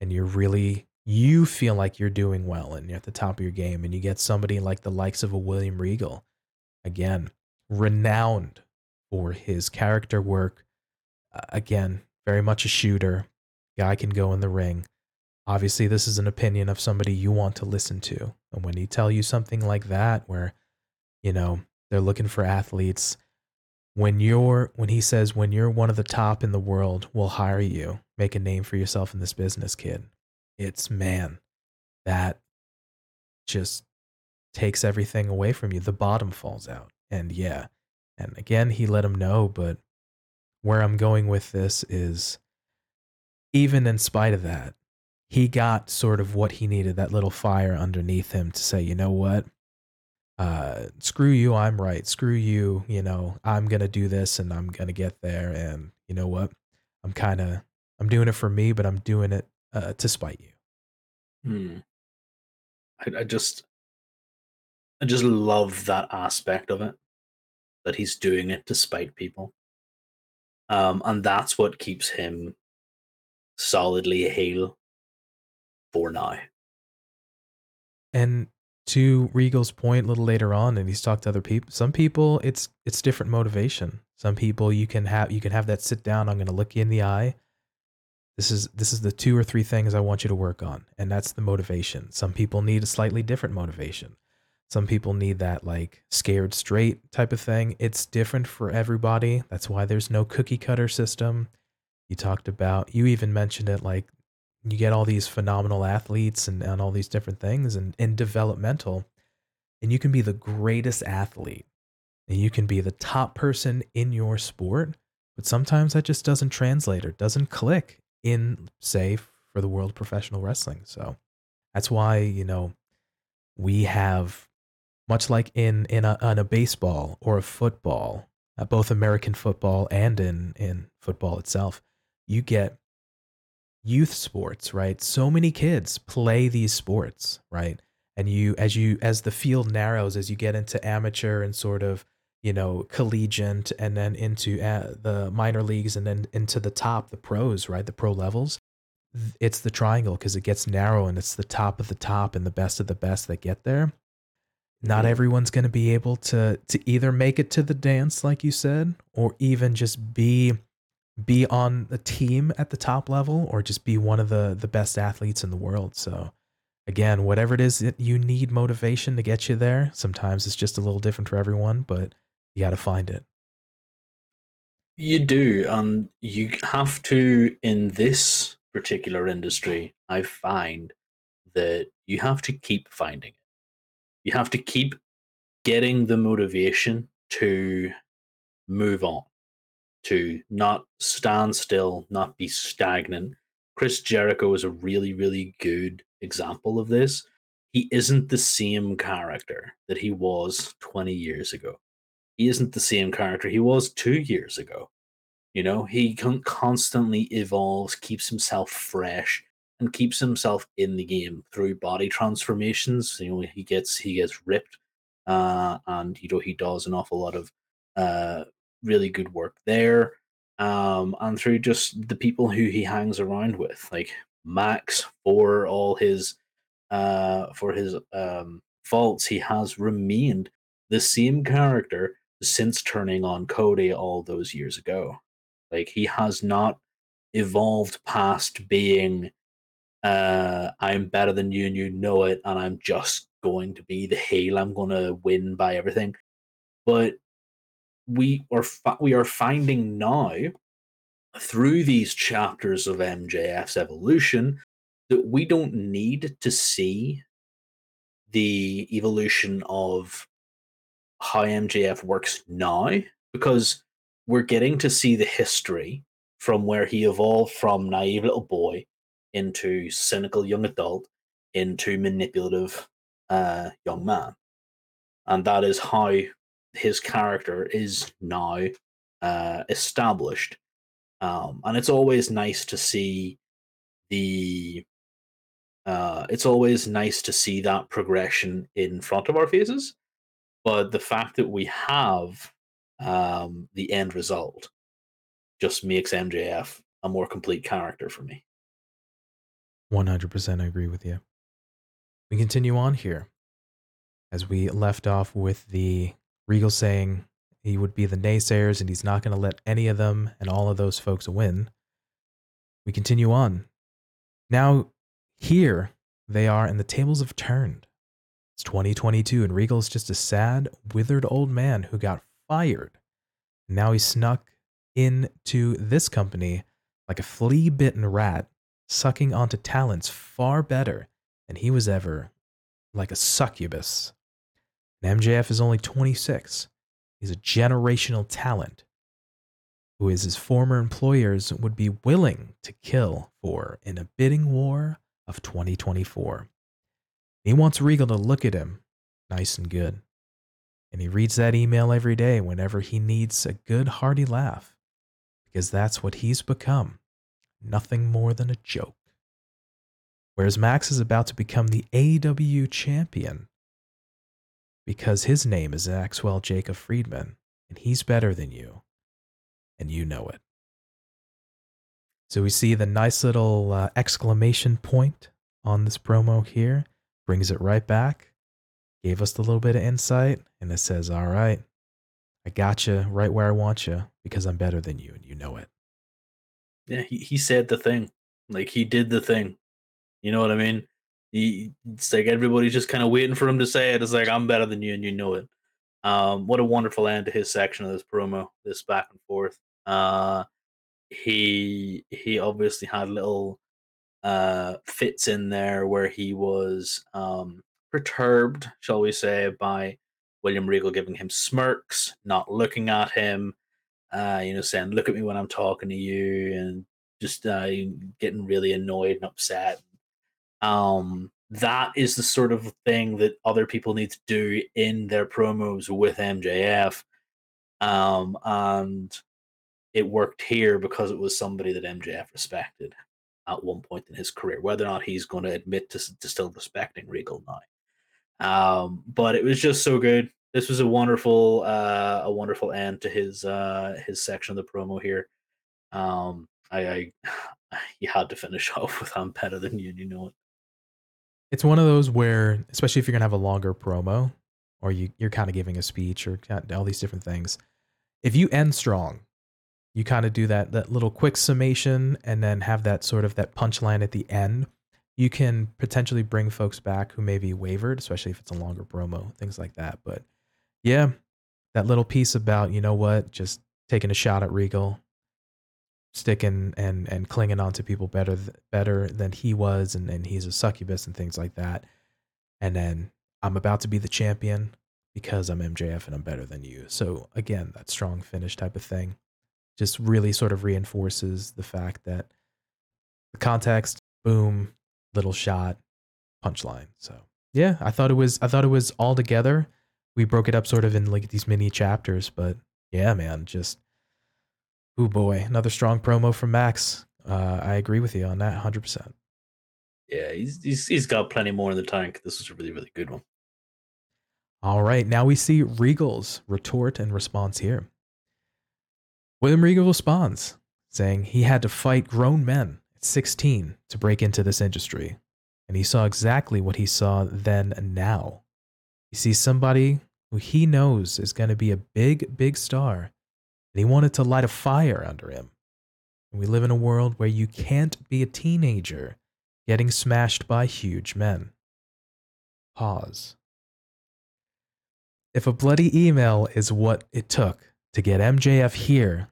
and you're really you feel like you're doing well and you're at the top of your game and you get somebody like the likes of a William Regal again renowned for his character work again very much a shooter. Guy can go in the ring. Obviously this is an opinion of somebody you want to listen to. And when he tell you something like that where you know they're looking for athletes when you're when he says when you're one of the top in the world we'll hire you. Make a name for yourself in this business kid. It's man that just takes everything away from you. The bottom falls out. And yeah. And again he let him know but where i'm going with this is even in spite of that he got sort of what he needed that little fire underneath him to say you know what uh screw you i'm right screw you you know i'm gonna do this and i'm gonna get there and you know what i'm kind of i'm doing it for me but i'm doing it uh, to spite you Hmm. I, I just, I just love that aspect of it. That he's doing it to spite people, um, and that's what keeps him solidly a heel for now. and to regal's point a little later on and he's talked to other people some people it's it's different motivation. Some people you can have you can have that sit down i'm going to look you in the eye. This is this is the two or three things i want you to work on and that's the motivation. Some people need a slightly different motivation some people need that like scared straight type of thing. It's different for everybody. That's why there's no cookie cutter system. You talked about you even mentioned it like you get all these phenomenal athletes and, and all these different things and, and developmental and you can be the greatest athlete and you can be the top person in your sport but sometimes that just doesn't translate or doesn't click in say for the world of professional wrestling. So that's why you know we have much like in in a, in a baseball or a football uh, both american football and in in football itself you get youth sports right? So many kids play these sports right? And you as you as the field narrows as you get into amateur and sort of you know collegiate and then into uh, the minor leagues and then into the top the pros right? The pro levels it's the triangle because it gets narrow and it's the top of the top and the best of the best that get there not Mhm. everyone's going to be able to to either make it to the dance like you said or even just be be on the team at the top level or just be one of the the best athletes in the world so again whatever it is that you need motivation to get you there sometimes it's just a little different for everyone but you got to find it You do, and you have to in this particular industry. I find that you have to keep finding it. You have to keep getting the motivation to move on, to not stand still, not be stagnant. Chris Jericho is a really, really good example of this. He isn't the same character that he was 20 years ago. He isn't the same character he was two years ago. You know, he con- constantly evolves, keeps himself fresh, and keeps himself in the game through body transformations. You know, he gets he gets ripped, uh, and you know he does an awful lot of uh, really good work there. um, and through just the people who he hangs around with, like Max, for all his uh, for his um, faults, he has remained the same character since turning on Cody all those years ago. Like he has not evolved past being uh I'm better than you and you know it and I'm just going to be the heel. I'm going to win by everything. But we are fi- we are finding now through these chapters of MJF's evolution that we don't need to see the evolution of how MJF works now because we're getting to see the history from where he evolved from naive little boy into cynical young adult into manipulative uh, young man. And that is how his character is now uh, established. Um, and it's always nice to see the uh, it's always nice to see that progression in front of our faces but the fact that we have um, the end result just makes mjf a more complete character for me 100% I agree with you. We continue on here as we left off with the Regal saying he would be the naysayers and he's not going to let any of them and all of those folks win. We continue on. Now, here they are, and the tables have turned. It's 2022, and Regal's just a sad, withered old man who got fired. Now he snuck into this company like a flea bitten rat sucking onto talents far better than he was ever like a succubus. And MJF is only 26. He's a generational talent who is his former employers would be willing to kill for in a bidding war of 2024. He wants Regal to look at him nice and good. And he reads that email every day whenever he needs a good hearty laugh because that's what he's become nothing more than a joke. Whereas Max is about to become the AEW champion because his name is Maxwell Jacob Friedman, and he's better than you, and you know it. So we see the nice little uh, exclamation point on this promo here, brings it right back, gave us a little bit of insight, and it says, All right, I got you right where I want you because I'm better than you, and you know it. Yeah he, he said the thing like he did the thing. You know what i mean? He, it's like everybody's just kind of waiting for him to say it it's like i'm better than you and you know it. Um what a wonderful end to his section of this promo this back and forth. Uh he he obviously had little uh fits in there where he was um perturbed shall we say by william regal giving him smirks not looking at him uh, you know, saying, "Look at me when I'm talking to you," and just uh, getting really annoyed and upset. Um, that is the sort of thing that other people need to do in their promos with MJF. Um, and it worked here because it was somebody that MJF respected at one point in his career. Whether or not he's going to admit to, to still respecting Regal now, um, but it was just so good this was a wonderful uh a wonderful end to his uh his section of the promo here um i i you had to finish off with i'm better than you you know it It's one of those where, especially if you're gonna have a longer promo, or you you're kind of giving a speech or all these different things. If you end strong, you kind of do that that little quick summation and then have that sort of that punchline at the end. You can potentially bring folks back who maybe wavered, especially if it's a longer promo, things like that. But yeah, that little piece about you know what, just taking a shot at Regal, sticking and and clinging on to people better better than he was, and and he's a succubus and things like that. And then I'm about to be the champion because I'm MJF and I'm better than you. So again, that strong finish type of thing just really sort of reinforces the fact that the context, boom, little shot, punchline. So yeah, I thought it was I thought it was all together. We broke it up sort of in like these mini chapters, but yeah, man, just oh boy, another strong promo from Max. Uh, I agree with you on that 100%. yeah he's, he's he's got plenty more in the tank this was a really really good one All right, now we see Regal's retort and response here. William Regal responds, saying he had to fight grown men at 16 to break into this industry. And he saw exactly what he saw then and now. He sees somebody who he knows is going to be a big, big star, and he wanted to light a fire under him. And we live in a world where you can't be a teenager getting smashed by huge men. Pause. If a bloody email is what it took to get MJF here,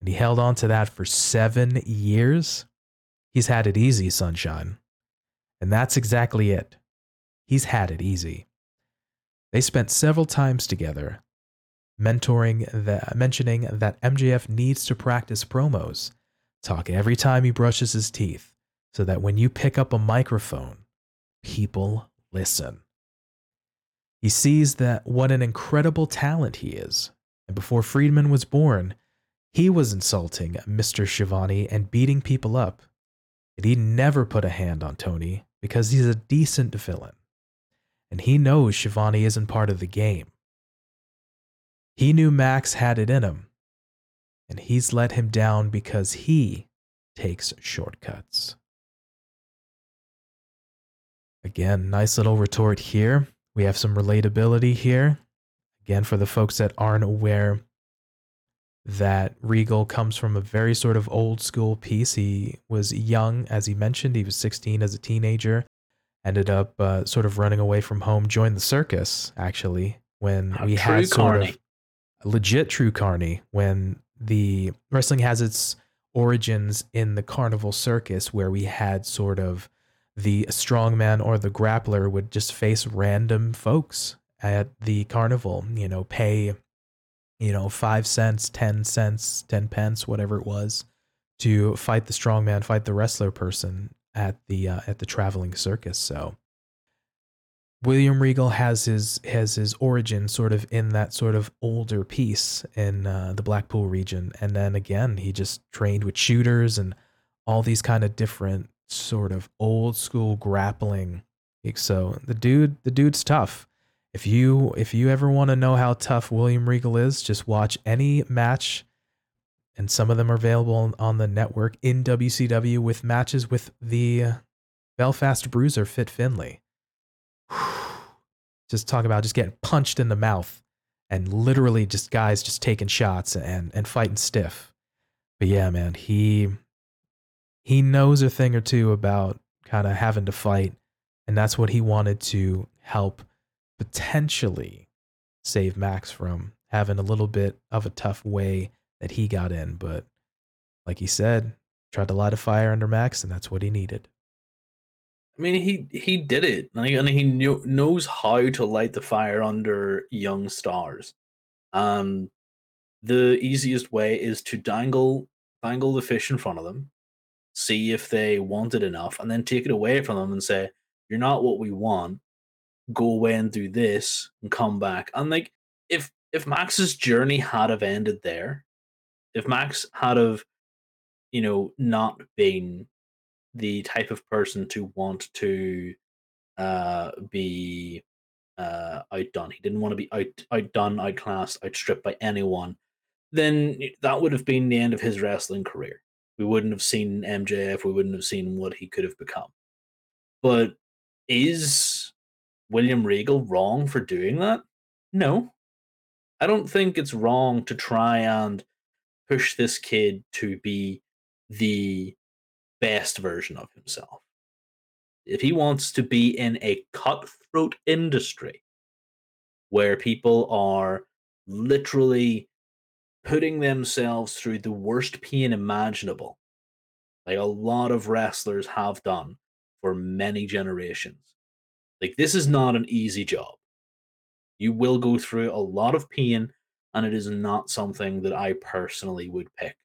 and he held on to that for seven years, he's had it easy, sunshine. And that's exactly it. He's had it easy. They spent several times together, mentoring the, mentioning that MJF needs to practice promos, talk every time he brushes his teeth, so that when you pick up a microphone, people listen. He sees that what an incredible talent he is, and before Friedman was born, he was insulting Mr. Schiavone and beating people up. And he never put a hand on Tony because he's a decent villain. And he knows Schiavone isn't part of the game. He knew Max had it in him, and he's let him down because he takes shortcuts. Again, nice little retort here. We have some relatability here. Again, for the folks that aren't aware, that Regal comes from a very sort of old school piece. He was young, as he mentioned, he was 16 as a teenager, ended up uh, sort of running away from home, joined the circus, actually, when A we had sort carny. of a legit true carny, when the wrestling has its origins in the carnival circus, where we had sort of the strongman or the grappler would just face random folks at the carnival, you know, pay you know, five cents, 10 cents, 10 pence, whatever it was, to fight the strongman, fight the wrestler person at the uh, at the traveling circus. So William Regal has his has his origin sort of in that sort of older piece in uh, the Blackpool region, and then again he just trained with shooters and all these kind of different sort of old school grappling. So the dude the dude's tough if you if you ever want to know how tough William Regal is, just watch any match, and some of them are available on the network in WCW with matches with the Belfast Bruiser Fit Finlay. Just talk about just getting punched in the mouth and literally just guys just taking shots and and fighting stiff. But yeah, man, he he knows a thing or two about kind of having to fight, and that's what he wanted to help potentially save Max from having a little bit of a tough way that he got in. But like he said, tried to light a fire under Max, and that's what he needed. I mean, he he did it, and he, and he knew, knows how to light the fire under young stars. Um, the easiest way is to dangle dangle the fish in front of them, see if they want it enough, and then take it away from them and say, "You're not what we want. Go away and do this, and come back." And like, if if Max's journey had have ended there, if Max had of, you know, not been the type of person to want to uh, be uh, outdone. He didn't want to be out outdone, outclassed, outstripped by anyone. Then that would have been the end of his wrestling career. We wouldn't have seen MJF. We wouldn't have seen what he could have become. But is William Regal wrong for doing that? No. I don't think it's wrong to try and push this kid to be the best version of himself. If he wants to be in a cutthroat industry where people are literally putting themselves through the worst pain imaginable, like a lot of wrestlers have done for many generations, like this is not an easy job. You will go through a lot of pain, and it is not something that I personally would pick.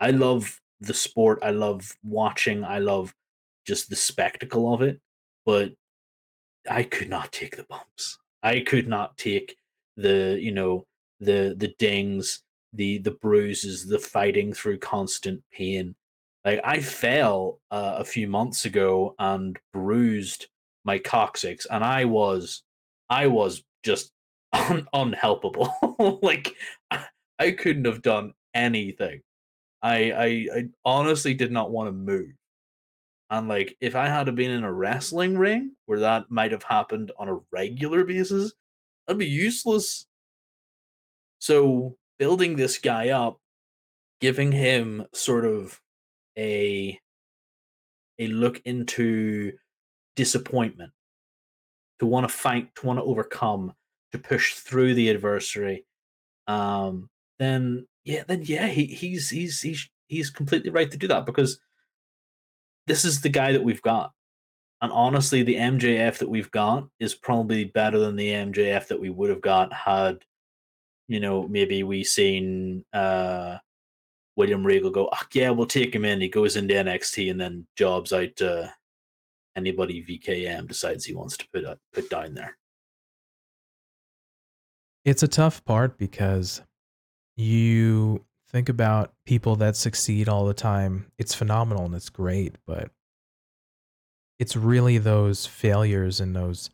I love the sport. I love watching. I love just the spectacle of it. But I could not take the bumps. I could not take the you know the the dings, the the bruises, the fighting through constant pain. Like I fell uh, a few months ago and bruised my coccyx, and I was I was just un- unhelpable. like I couldn't have done anything. I I, I honestly did not want to move. And like if I had been in a wrestling ring where that might have happened on a regular basis, I'd be useless. So building this guy up, giving him sort of a a look into disappointment, to want to fight, to want to overcome, to push through the adversary, um, then yeah, then yeah, he, he's he's he's he's completely right to do that because this is the guy that we've got. And honestly, the MJF that we've got is probably better than the MJF that we would have got had, you know, maybe we seen uh, William Regal go, oh, yeah, we'll take him in. He goes into NXT and then jobs out uh, anybody VKM decides he wants to put uh, put down there. It's a tough part because you think about people that succeed all the time. It's phenomenal and it's great, but it's really those failures and those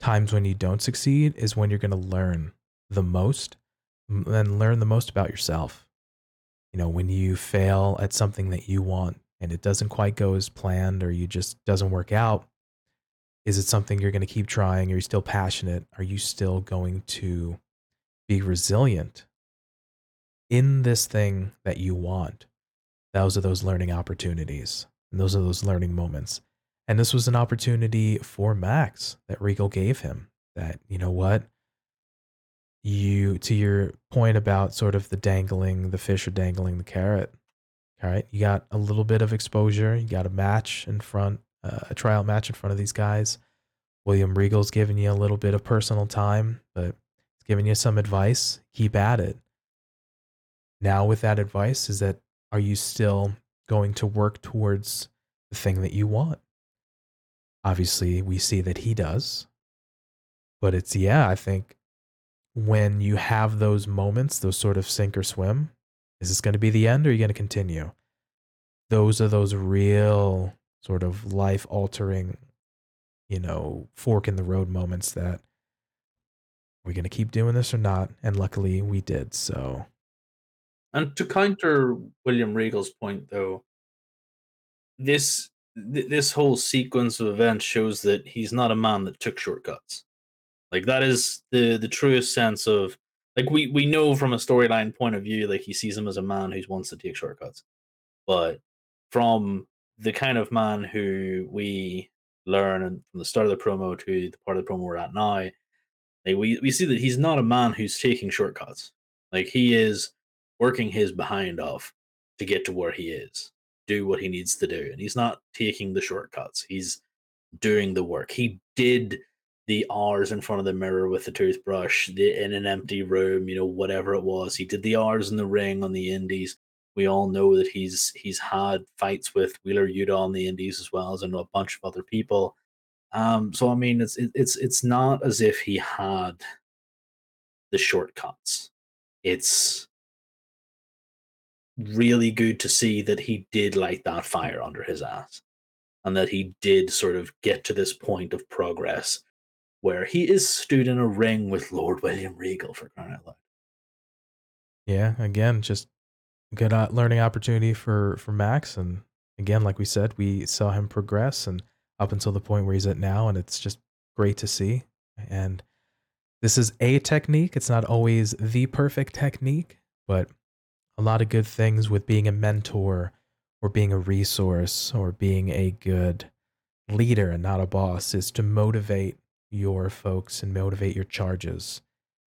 times when you don't succeed is when you're going to learn the most and learn the most about yourself. You know, when you fail at something that you want and it doesn't quite go as planned or you just doesn't work out, is it something you're going to keep trying? Are you still passionate? Are you still going to be resilient in this thing that you want, those are those learning opportunities. And those are those learning moments. And this was an opportunity for Max that Regal gave him that, you know what? You, to your point about sort of the dangling, the fish or dangling the carrot. All right. You got a little bit of exposure. You got a match in front, uh, a trial match in front of these guys. William Regal's giving you a little bit of personal time, but giving you some advice. Keep at it now with that advice is that are you still going to work towards the thing that you want? Obviously, we see that he does. But it's, yeah, I think when you have those moments, those sort of sink or swim, is this going to be the end or are you going to continue? Those are those real sort of life altering, you know, fork in the road moments that we're going to keep doing this or not. And luckily we did. So and to counter William Regal's point, though, this th- this whole sequence of events shows that he's not a man that took shortcuts. Like that is the the truest sense of like we we know from a storyline point of view, like he sees him as a man who wants to take shortcuts, but from the kind of man who we learn and from the start of the promo to the part of the promo we're at now, like we we see that he's not a man who's taking shortcuts. Like he is working his behind off to get to where he is, do what he needs to do. And he's not taking the shortcuts. He's doing the work. He did the R's in front of the mirror with the toothbrush the, in an empty room, you know, whatever it was. He did the R's in the ring on the indies. We all know that he's he's had fights with Wheeler Yuta on the indies as well as I know a bunch of other people. Um, so I mean, it's it, it's it's not as if he had the shortcuts. It's really good to see that he did light that fire under his ass and that he did sort of get to this point of progress where he is stood in a ring with Lord William Regal for crying out loud. Yeah, again, just good uh, learning opportunity for for Max, and again, like we said, we saw him progress and up until the point where he's at now, and it's just great to see. And this is a technique; it's not always the perfect technique, but a lot of good things with being a mentor or being a resource or being a good leader and not a boss is to motivate your folks and motivate your charges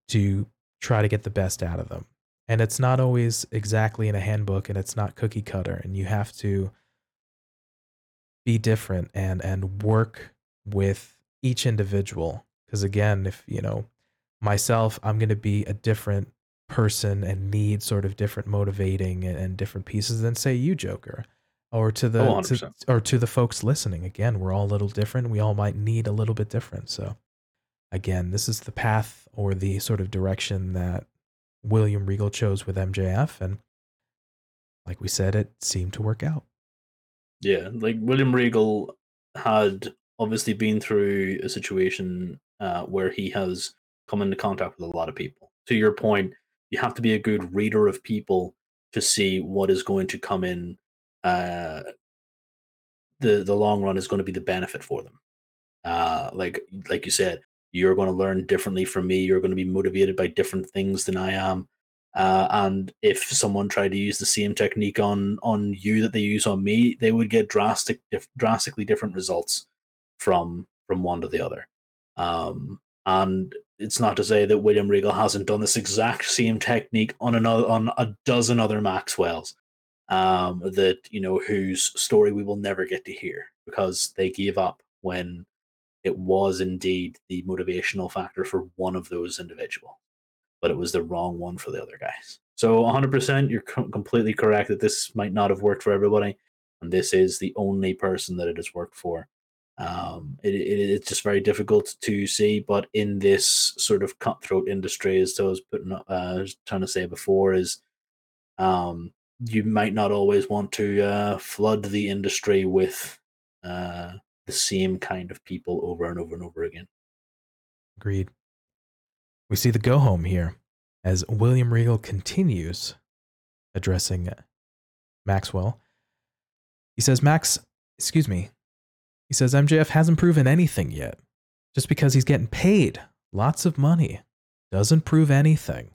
to try to get the best out of them. And it's not always exactly in a handbook and it's not cookie cutter and you have to be different and and work with each individual. Because again if you know myself I'm going to be a different person and need sort of different motivating and, and different pieces than say you Joker or to the oh, to, or to the folks listening. Again we're all a little different. We all might need a little bit different. So again this is the path or the sort of direction that William Regal chose with MJF and like we said it seemed to work out yeah like William Regal had obviously been through a situation uh, where he has come into contact with a lot of people to your point you have to be a good reader of people to see what is going to come in. Uh, the the long run is going to be the benefit for them. Uh, like like you said, you're going to learn differently from me. You're going to be motivated by different things than I am. Uh, and if someone tried to use the same technique on on you that they use on me, they would get drastic, drastically different results from from one to the other. Um, and it's not to say that William Regal hasn't done this exact same technique on another on a dozen other Maxwells. Um, that you know whose story we will never get to hear because they gave up when it was indeed the motivational factor for one of those individuals but it was the wrong one for the other guys. So 100%, you're co- completely correct that this might not have worked for everybody, and this is the only person that it has worked for. Um, it, it, it's just very difficult to see, but in this sort of cutthroat industry, as I was putting, uh, trying to say before, is um, you might not always want to uh, flood the industry with uh, the same kind of people over and over and over again. Agreed. We see the go home here as William Regal continues addressing Maxwell. He says, Max, excuse me. He says, MJF hasn't proven anything yet. Just because he's getting paid lots of money doesn't prove anything.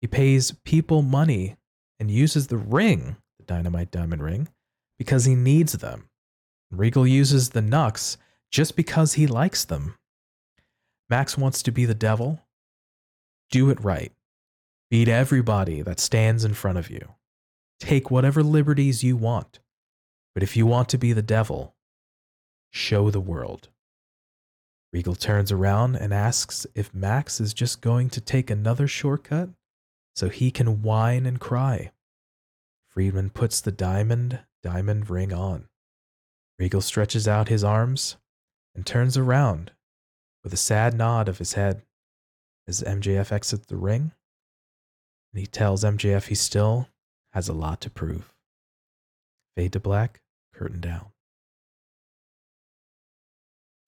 He pays people money and uses the ring, the Dynamite Diamond Ring, because he needs them. Regal uses the knucks just because he likes them. Max wants to be the devil. Do it right. Beat everybody that stands in front of you. Take whatever liberties you want. But if you want to be the devil, show the world. Regal turns around and asks if Max is just going to take another shortcut so he can whine and cry. Friedman puts the diamond diamond ring on. Regal stretches out his arms and turns around with a sad nod of his head as MJF exits the ring. And he tells MJF he still has a lot to prove. Fade to black, curtain down.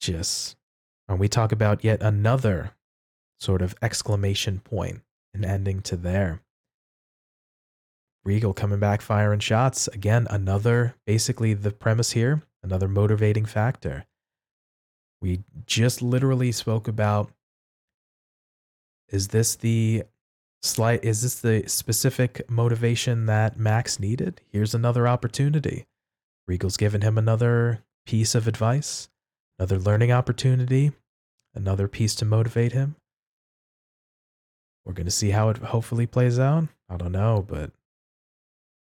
Just, and we talk about yet another sort of exclamation point and ending to there. Regal coming back firing shots. Again, another, basically the premise here, another motivating factor. We just literally spoke about is this the slight is this the specific motivation that Max needed? Here's another opportunity. Regal's given him another piece of advice, another learning opportunity, another piece to motivate him. We're going to see how it hopefully plays out. I don't know, but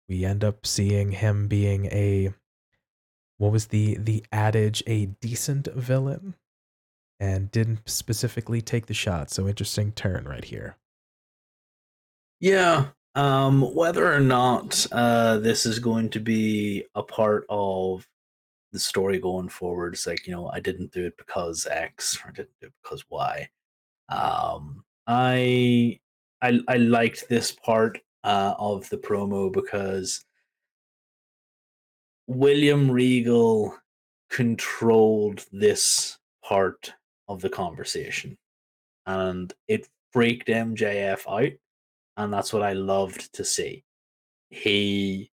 we end up seeing him being a what was the the adage a decent villain and didn't specifically take the shot. So interesting turn right here. Yeah. Um, whether or not uh, this is going to be a part of the story going forward, it's like, you know, I didn't do it because X or I didn't do it because Y. Um, I I I liked this part uh, of the promo because William Regal controlled this part of the conversation. And it freaked MJF out. And that's what I loved to see. He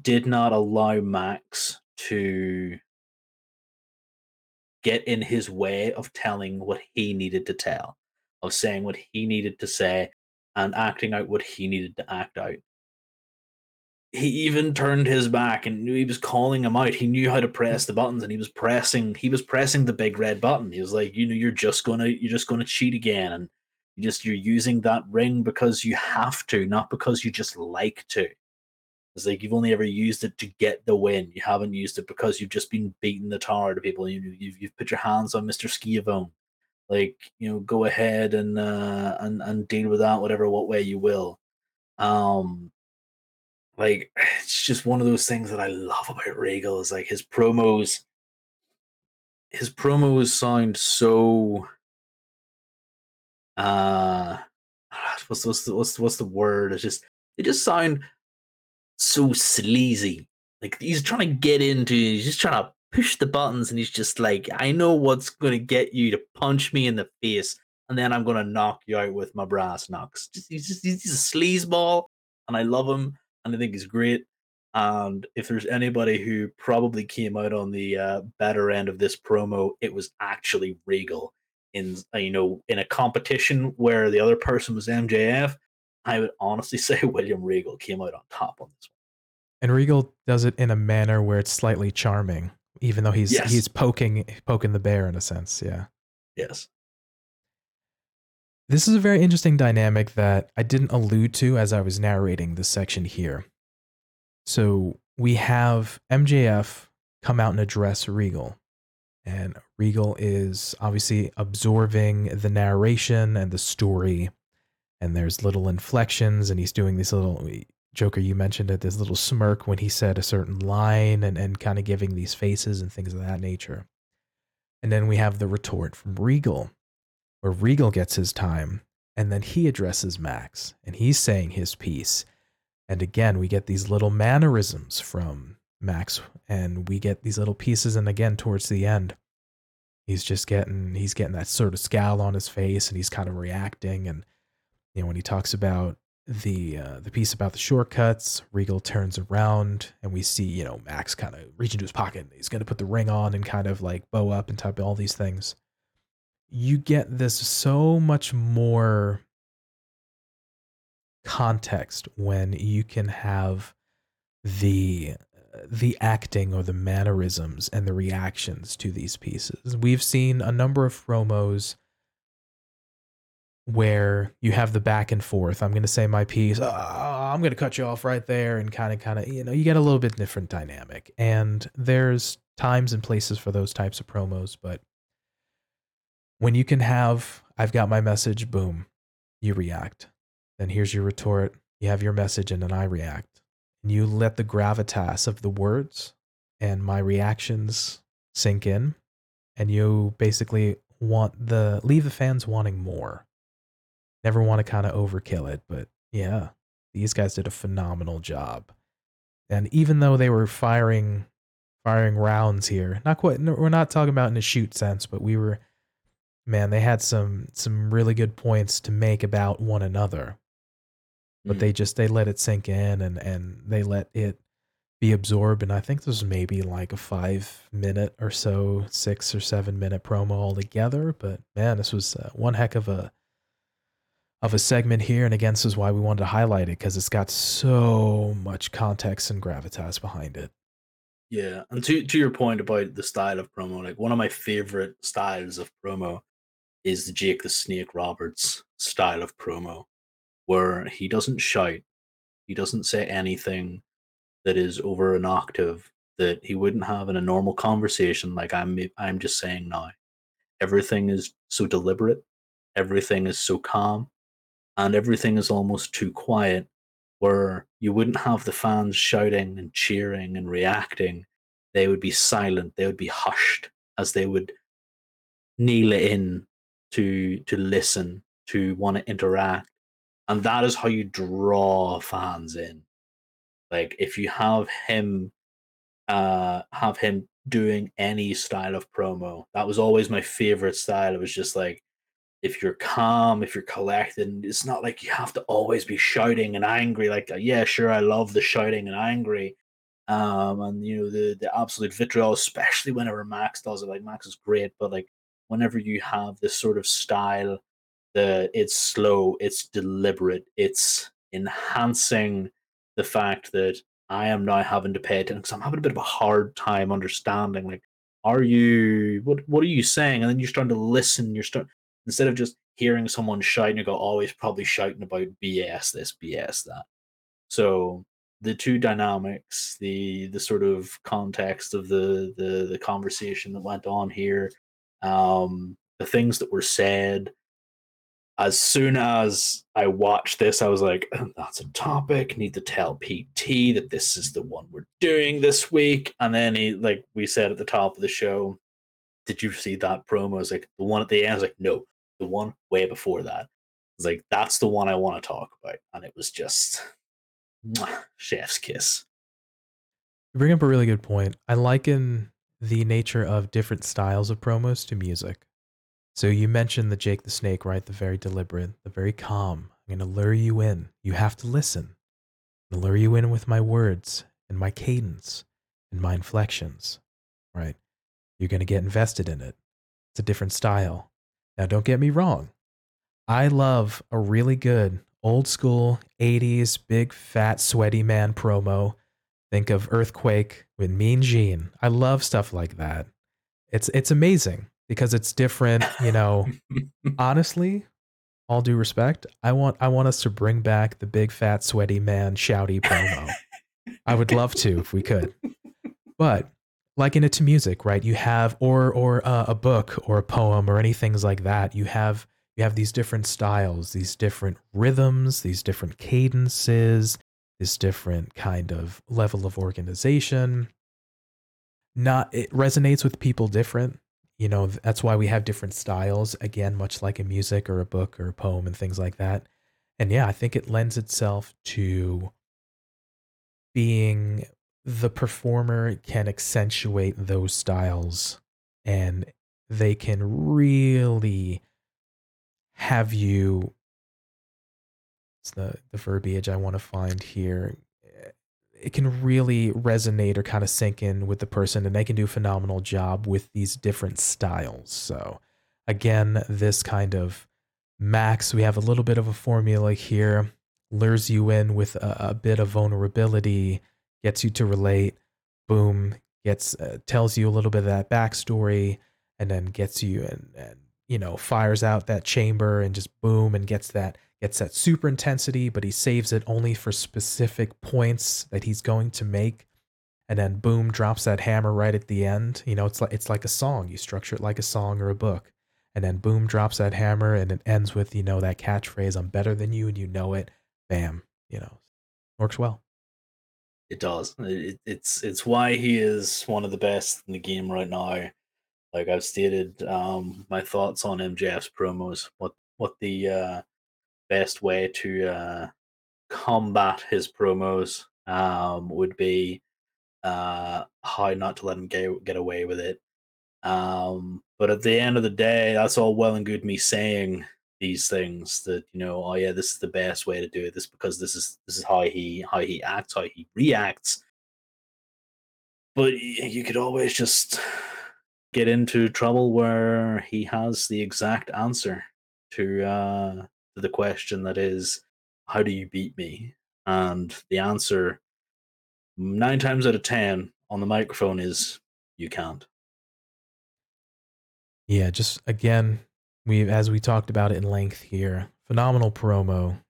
did not allow Max to get in his way of telling what he needed to tell, of saying what he needed to say, and acting out what he needed to act out he even turned his back and knew he was calling him out. He knew how to press the buttons and he was pressing he was pressing the big red button. He was like, you know, you're just gonna you're just gonna cheat again and you just you're using that ring because you have to, not because you just like to. It's like you've only ever used it to get the win. You haven't used it because you've just been beating the tar to people. You, you've you've put your hands on Mister Schiavone. Like you know, go ahead and uh, and and deal with that whatever what way you will. Um, like it's just one of those things that I love about Regal is like his promos. His promos sound so. Uh, what's what's the, what's what's the word? It's just they just sound so sleazy. Like he's trying to get into. He's just trying to push the buttons, and he's just like, I know what's going to get you to punch me in the face and then I'm gonna knock you out with my brass knucks. Just he's just he's a sleazeball, and I love him, and I think he's great. And if there's anybody who probably came out on the uh, better end of this promo, it was actually Regal. In uh, you know, in a competition where the other person was MJF, I would honestly say William Regal came out on top on this one. And Regal does it in a manner where it's slightly charming, even though he's Yes. he's poking poking the bear in a sense. Yeah. Yes. This is a very interesting dynamic that I didn't allude to as I was narrating this section here. So we have MJF come out and address Regal. And Regal is obviously absorbing the narration and the story. And there's little inflections, and he's doing this little Joker, you mentioned it, this little smirk when he said a certain line and, and kind of giving these faces and things of that nature. And then we have the retort from Regal, where Regal gets his time, and then he addresses Max, and he's saying his piece. And again, we get these little mannerisms from Max, and we get these little pieces. And again, towards the end, he's just getting he's getting that sort of scowl on his face, and he's kind of reacting. And you know, when he talks about the uh, the piece about the shortcuts, Regal turns around, and we see you know Max kind of reach into his pocket. He's going to put the ring on and kind of like bow up and type all these things. You get this so much more context when you can have the the acting or the mannerisms and the reactions to these pieces. We've seen a number of promos where you have the back and forth. I'm going to say my piece. "Oh, I'm going to cut you off right there and kind of kind of, you know, you get a little bit different dynamic. And there's times and places for those types of promos, but when you can have I've got my message, boom, you react. Then here's your retort. You have your message and then I react. And you let the gravitas of the words and my reactions sink in and you basically want the leave the fans wanting more. Never want to kind of overkill it, but yeah, these guys did a phenomenal job. And even though they were firing firing rounds here, not quite we're not talking about in a shoot sense, but we were man, they had some some really good points to make about one another. But Mm. they just they let it sink in and and they let it be absorbed and I think this was maybe like a 5 minute or so, 6 or 7 minute promo altogether, but man, this was uh, one heck of a of a segment here and again this is why we wanted to highlight it cuz it's got so much context and gravitas behind it. Yeah, and to to your point about the style of promo, like one of my favorite styles of promo is the Jake the Snake Roberts style of promo, where he doesn't shout, he doesn't say anything that is over an octave that he wouldn't have in a normal conversation, like I'm I'm just saying now. Everything is so deliberate, everything is so calm, and everything is almost too quiet where you wouldn't have the fans shouting and cheering and reacting. They would be silent, they would be hushed as they would kneel in to to listen, to want to interact. And that is how you draw fans in. Like if you have him uh have him doing any style of promo, that was always my favorite style. It was just like if you're calm, if you're collected, it's not like you have to always be shouting and angry. Like, yeah, sure, I love the shouting and angry, um, and you know the the absolute vitriol, especially whenever Max does it. Like Max is great, but like whenever you have this sort of style, the it's slow, it's deliberate, it's enhancing the fact that I am now having to pay attention because I'm having a bit of a hard time understanding. Like, are you what what are you saying? And then you're starting to listen. You're starting instead of just hearing someone shouting, you go, oh, he's probably shouting about BS this, BS that. So the two dynamics, the the sort of context of the the the conversation that went on here, um, the things that were said. As soon as I watched this, I was like, "Oh, "That's a topic. Need to tell PT that this is the one we're doing this week." And then he, like we said at the top of the show, did you see that promo? I was like, the one at the end. I was like, no, the one way before that. I was like, that's the one I want to talk about. And it was just chef's kiss. You bring up a really good point. I liken the nature of different styles of promos to music. So you mentioned the Jake the Snake, right? The very deliberate, the very calm. I'm going to lure you in. You have to listen. I'm going to lure you in with my words and my cadence and my inflections, right? You're going to get invested in it. It's a different style. Now, don't get me wrong. I love a really good old school 80s big fat sweaty man promo. Think of Earthquake with Mean Gene. I love stuff like that. It's it's amazing because it's different, you know. honestly, all due respect, I want I want us to bring back the big fat sweaty man shouty promo. I would love to if we could. But liken it to music, right? You have or or uh, a book or a poem or any things like that. You have you have these different styles, these different rhythms, these different cadences, this different kind of level of organization. Not it resonates with people different. You know, that's why we have different styles, again, much like a music or a book or a poem and things like that. And yeah, I think it lends itself to being the performer can accentuate those styles and they can really have you it's the the verbiage I want to find here. It can really resonate or kind of sink in with the person and they can do a phenomenal job with these different styles. So again this kind of max we have a little bit of a formula here lures you in with a, a bit of vulnerability gets you to relate boom gets uh, tells you a little bit of that backstory and then gets you and, and you know fires out that chamber and just boom and gets that gets that super intensity but he saves it only for specific points that he's going to make. And then boom drops that hammer right at the end. You know it's like it's like a song. You structure it like a song or a book. And then boom drops that hammer and it ends with you know that catchphrase i'm better than you and you know it. Bam you know works well. It does. It, it's it's why he is one of the best in the game right now. Like I've stated um, my thoughts on MJF's promos, what what the uh, best way to uh, combat his promos um, would be, uh, how not to let him get get away with it. Um, but at the end of the day, that's all well and good me saying these things that you know, oh yeah, this is the best way to do it. This because this is this is how he how he acts, how he reacts. But you could always just get into trouble where he has the exact answer to uh, to the question that is, "How do you beat me?" And the answer, nine times out of ten, on the microphone is, "You can't." Yeah, just again, we as we talked about it in length here, phenomenal promo.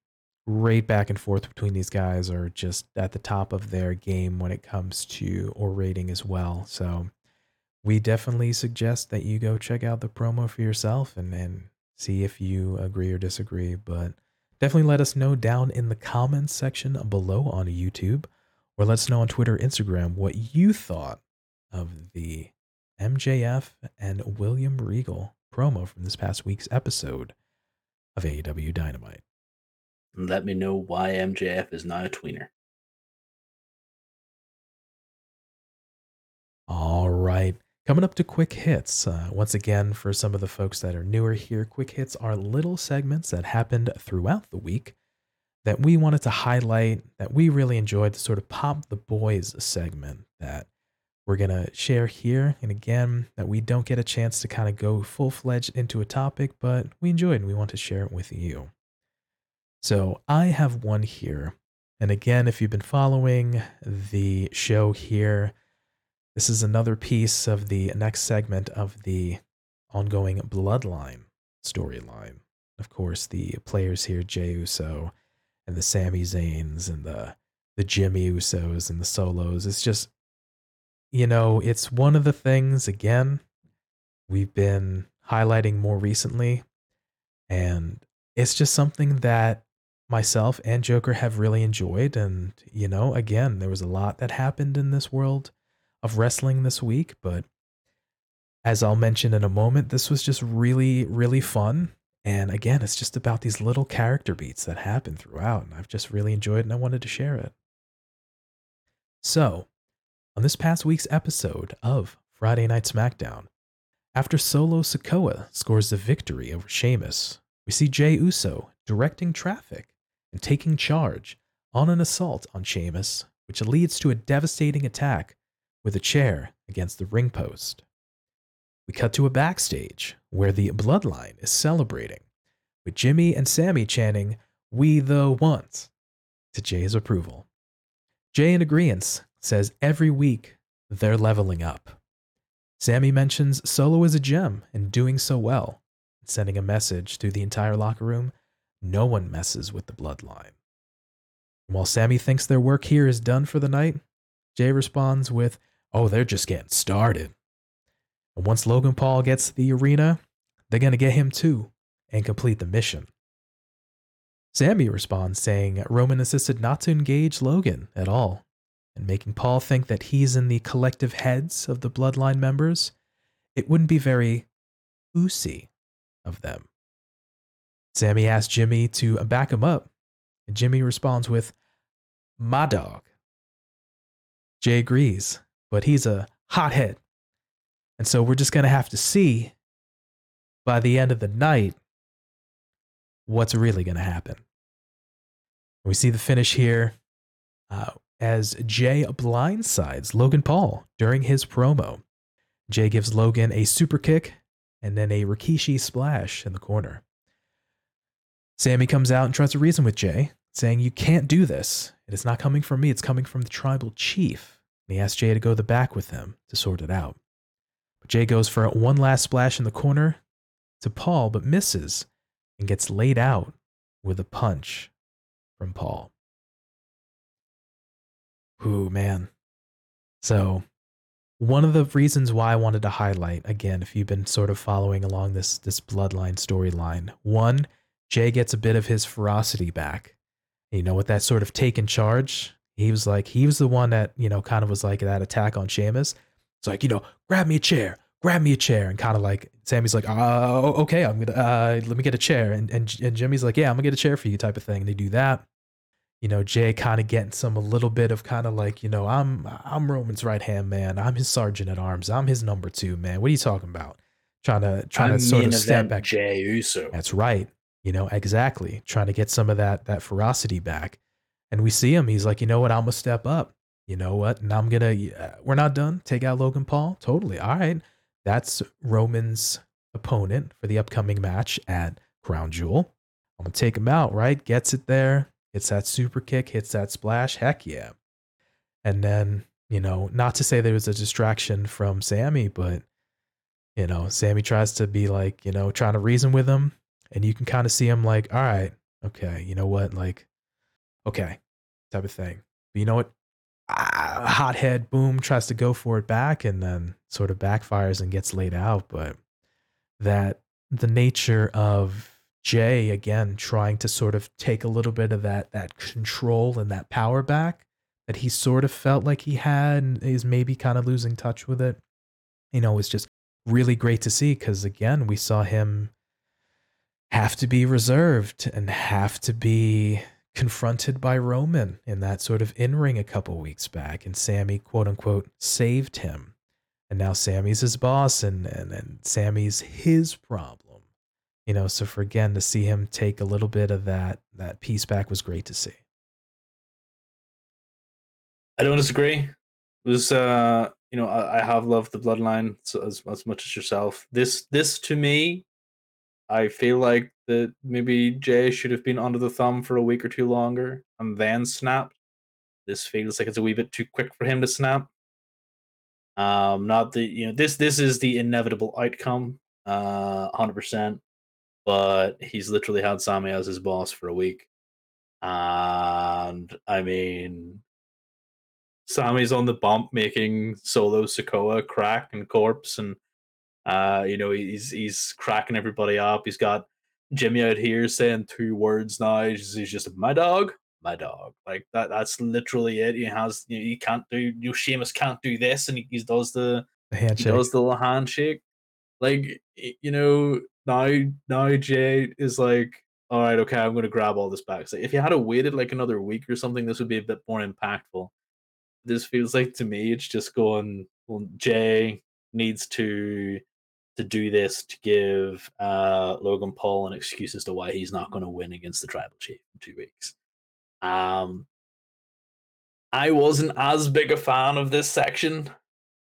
Great back and forth between these guys are just at the top of their game when it comes to orating as well. So we definitely suggest that you go check out the promo for yourself and, and see if you agree or disagree. But definitely let us know down in the comments section below on YouTube or let us know on Twitter, Instagram what you thought of the MJF and William Regal promo from this past week's episode of AEW Dynamite. Let me know why MJF is not a tweener. All right. Coming up to quick hits. Uh, once again, for some of the folks that are newer here, quick hits are little segments that happened throughout the week that we wanted to highlight, that we really enjoyed, the sort of pop the boys segment that we're going to share here. And again, that we don't get a chance to kind of go full fledged into a topic, but we enjoyed and we want to share it with you. So I have one here. And again, if you've been following the show here, this is another piece of the next segment of the ongoing Bloodline storyline. Of course, the players here, Jey Uso and the Sami Zayns and the the Jimmy Usos and the solos. It's just, you know, it's one of the things, again, we've been highlighting more recently. And it's just something that myself and Joker have really enjoyed. And, you know, again, there was a lot that happened in this world of wrestling this week, but as I'll mention in a moment, this was just really, really fun. And again, it's just about these little character beats that happen throughout, and I've just really enjoyed it and I wanted to share it. So, on this past week's episode of Friday Night SmackDown, After Solo Sikoa scores the victory over Sheamus, we see Jey Uso directing traffic and taking charge on an assault on Sheamus, which leads to a devastating attack with a chair against the ring post. We cut to a backstage where the Bloodline is celebrating, with Jimmy and Sami chanting, We the want, to Jey's approval. Jey in agreement says every week they're leveling up. Sami mentions Solo is a gem and doing so well, sending a message through the entire locker room no one messes with the bloodline. While Sami thinks their work here is done for the night, Jey responds with, Oh, they're just getting started. And once Logan Paul gets to the arena, they're going to get him too and complete the mission. Sami responds saying Roman insisted not to engage Logan at all, and making Paul think that he's in the collective heads of the bloodline members. It wouldn't be very oozy of them. Sami asks Jimmy to back him up, and Jimmy responds with, My dog. Jey agrees, but he's a hothead. And so we're just going to have to see by the end of the night what's really going to happen. We see the finish here uh, as Jey blindsides Logan Paul during his promo. Jey gives Logan a super kick and then a Rikishi splash in the corner. Sami comes out and tries to reason with Jey, saying, You can't do this. It is not coming from me, it's coming from the tribal chief. And he asks Jey to go to the back with him to sort it out. But Jey goes for one last splash in the corner to Paul, but misses and gets laid out with a punch from Paul. Ooh, man. So, one of the reasons why I wanted to highlight, again, if you've been sort of following along this, this bloodline storyline, one, Jey gets a bit of his ferocity back. You know, with that sort of taken charge, he was like, he was the one that, you know, kind of was like that attack on Sheamus. It's like, you know, grab me a chair, grab me a chair. And kind of like, Sami's like, uh, okay, I'm going to, uh, let me get a chair. And, and, and Jimmy's like, yeah, I'm going to get a chair for you type of thing. And they do that. You know, Jey kind of getting some, a little bit of kind of like, you know, I'm, I'm Roman's right hand man. I'm his sergeant at arms. I'm his number two, man. What are you talking about? Trying to, trying I'm to sort of step back. Jey Uso. That's right. You know, exactly. Trying to get some of that that ferocity back. And we see him. He's like, you know what? I'm gonna step up. You know what? And I'm gonna. Uh, we're not done. Take out Logan Paul. Totally. All right. That's Roman's opponent for the upcoming match at Crown Jewel. I'm gonna take him out. Right? Gets it there. Hits that super kick. Hits that splash. Heck yeah. And then you know, not to say there was a distraction from Sami, but you know, Sami tries to be like, you know, trying to reason with him and you can kind of see him like, all right, okay, you know what, like, okay, type of thing. But you know what? Ah, hothead, boom, tries to go for it back, and then sort of backfires and gets laid out. But that the nature of Jey again trying to sort of take a little bit of that that control and that power back that he sort of felt like he had and is maybe kind of losing touch with it. You know, it's just really great to see because again, we saw him have to be reserved and have to be confronted by Roman in that sort of in ring a couple weeks back. And Sami, quote unquote, saved him. And now Sami's his boss and, and, and Sami's his problem. You know, so for again to see him take a little bit of that that piece back was great to see. I don't disagree. It was uh you know, I, I have loved the bloodline as as much as yourself. This this to me I feel like that maybe Jey should have been under the thumb for a week or two longer and then snapped. This feels like it's a wee bit too quick for him to snap. Um, not the you know this this is the inevitable outcome, uh, hundred percent. But he's literally had Sami as his boss for a week, and I mean, Sami's on the bump making Solo Sikoa crack and corpse and uh, you know, he's he's cracking everybody up. He's got Jimmy out here saying two words now. He's, he's just my dog, my dog. Like that. That's literally it. He has. You know, he can't do. You know, Sheamus can't do this, and he, he does the, The handshake. he does the little handshake. Like you know, now now Jey is like, all right, okay, I'm gonna grab all this back. So if you had waited like another week or something, this would be a bit more impactful. This feels like to me, it's just going. Well, Jay needs to to do this to give uh, Logan Paul an excuse as to why he's not going to win against the tribal chief in two weeks. Um, I wasn't as big a fan of this section,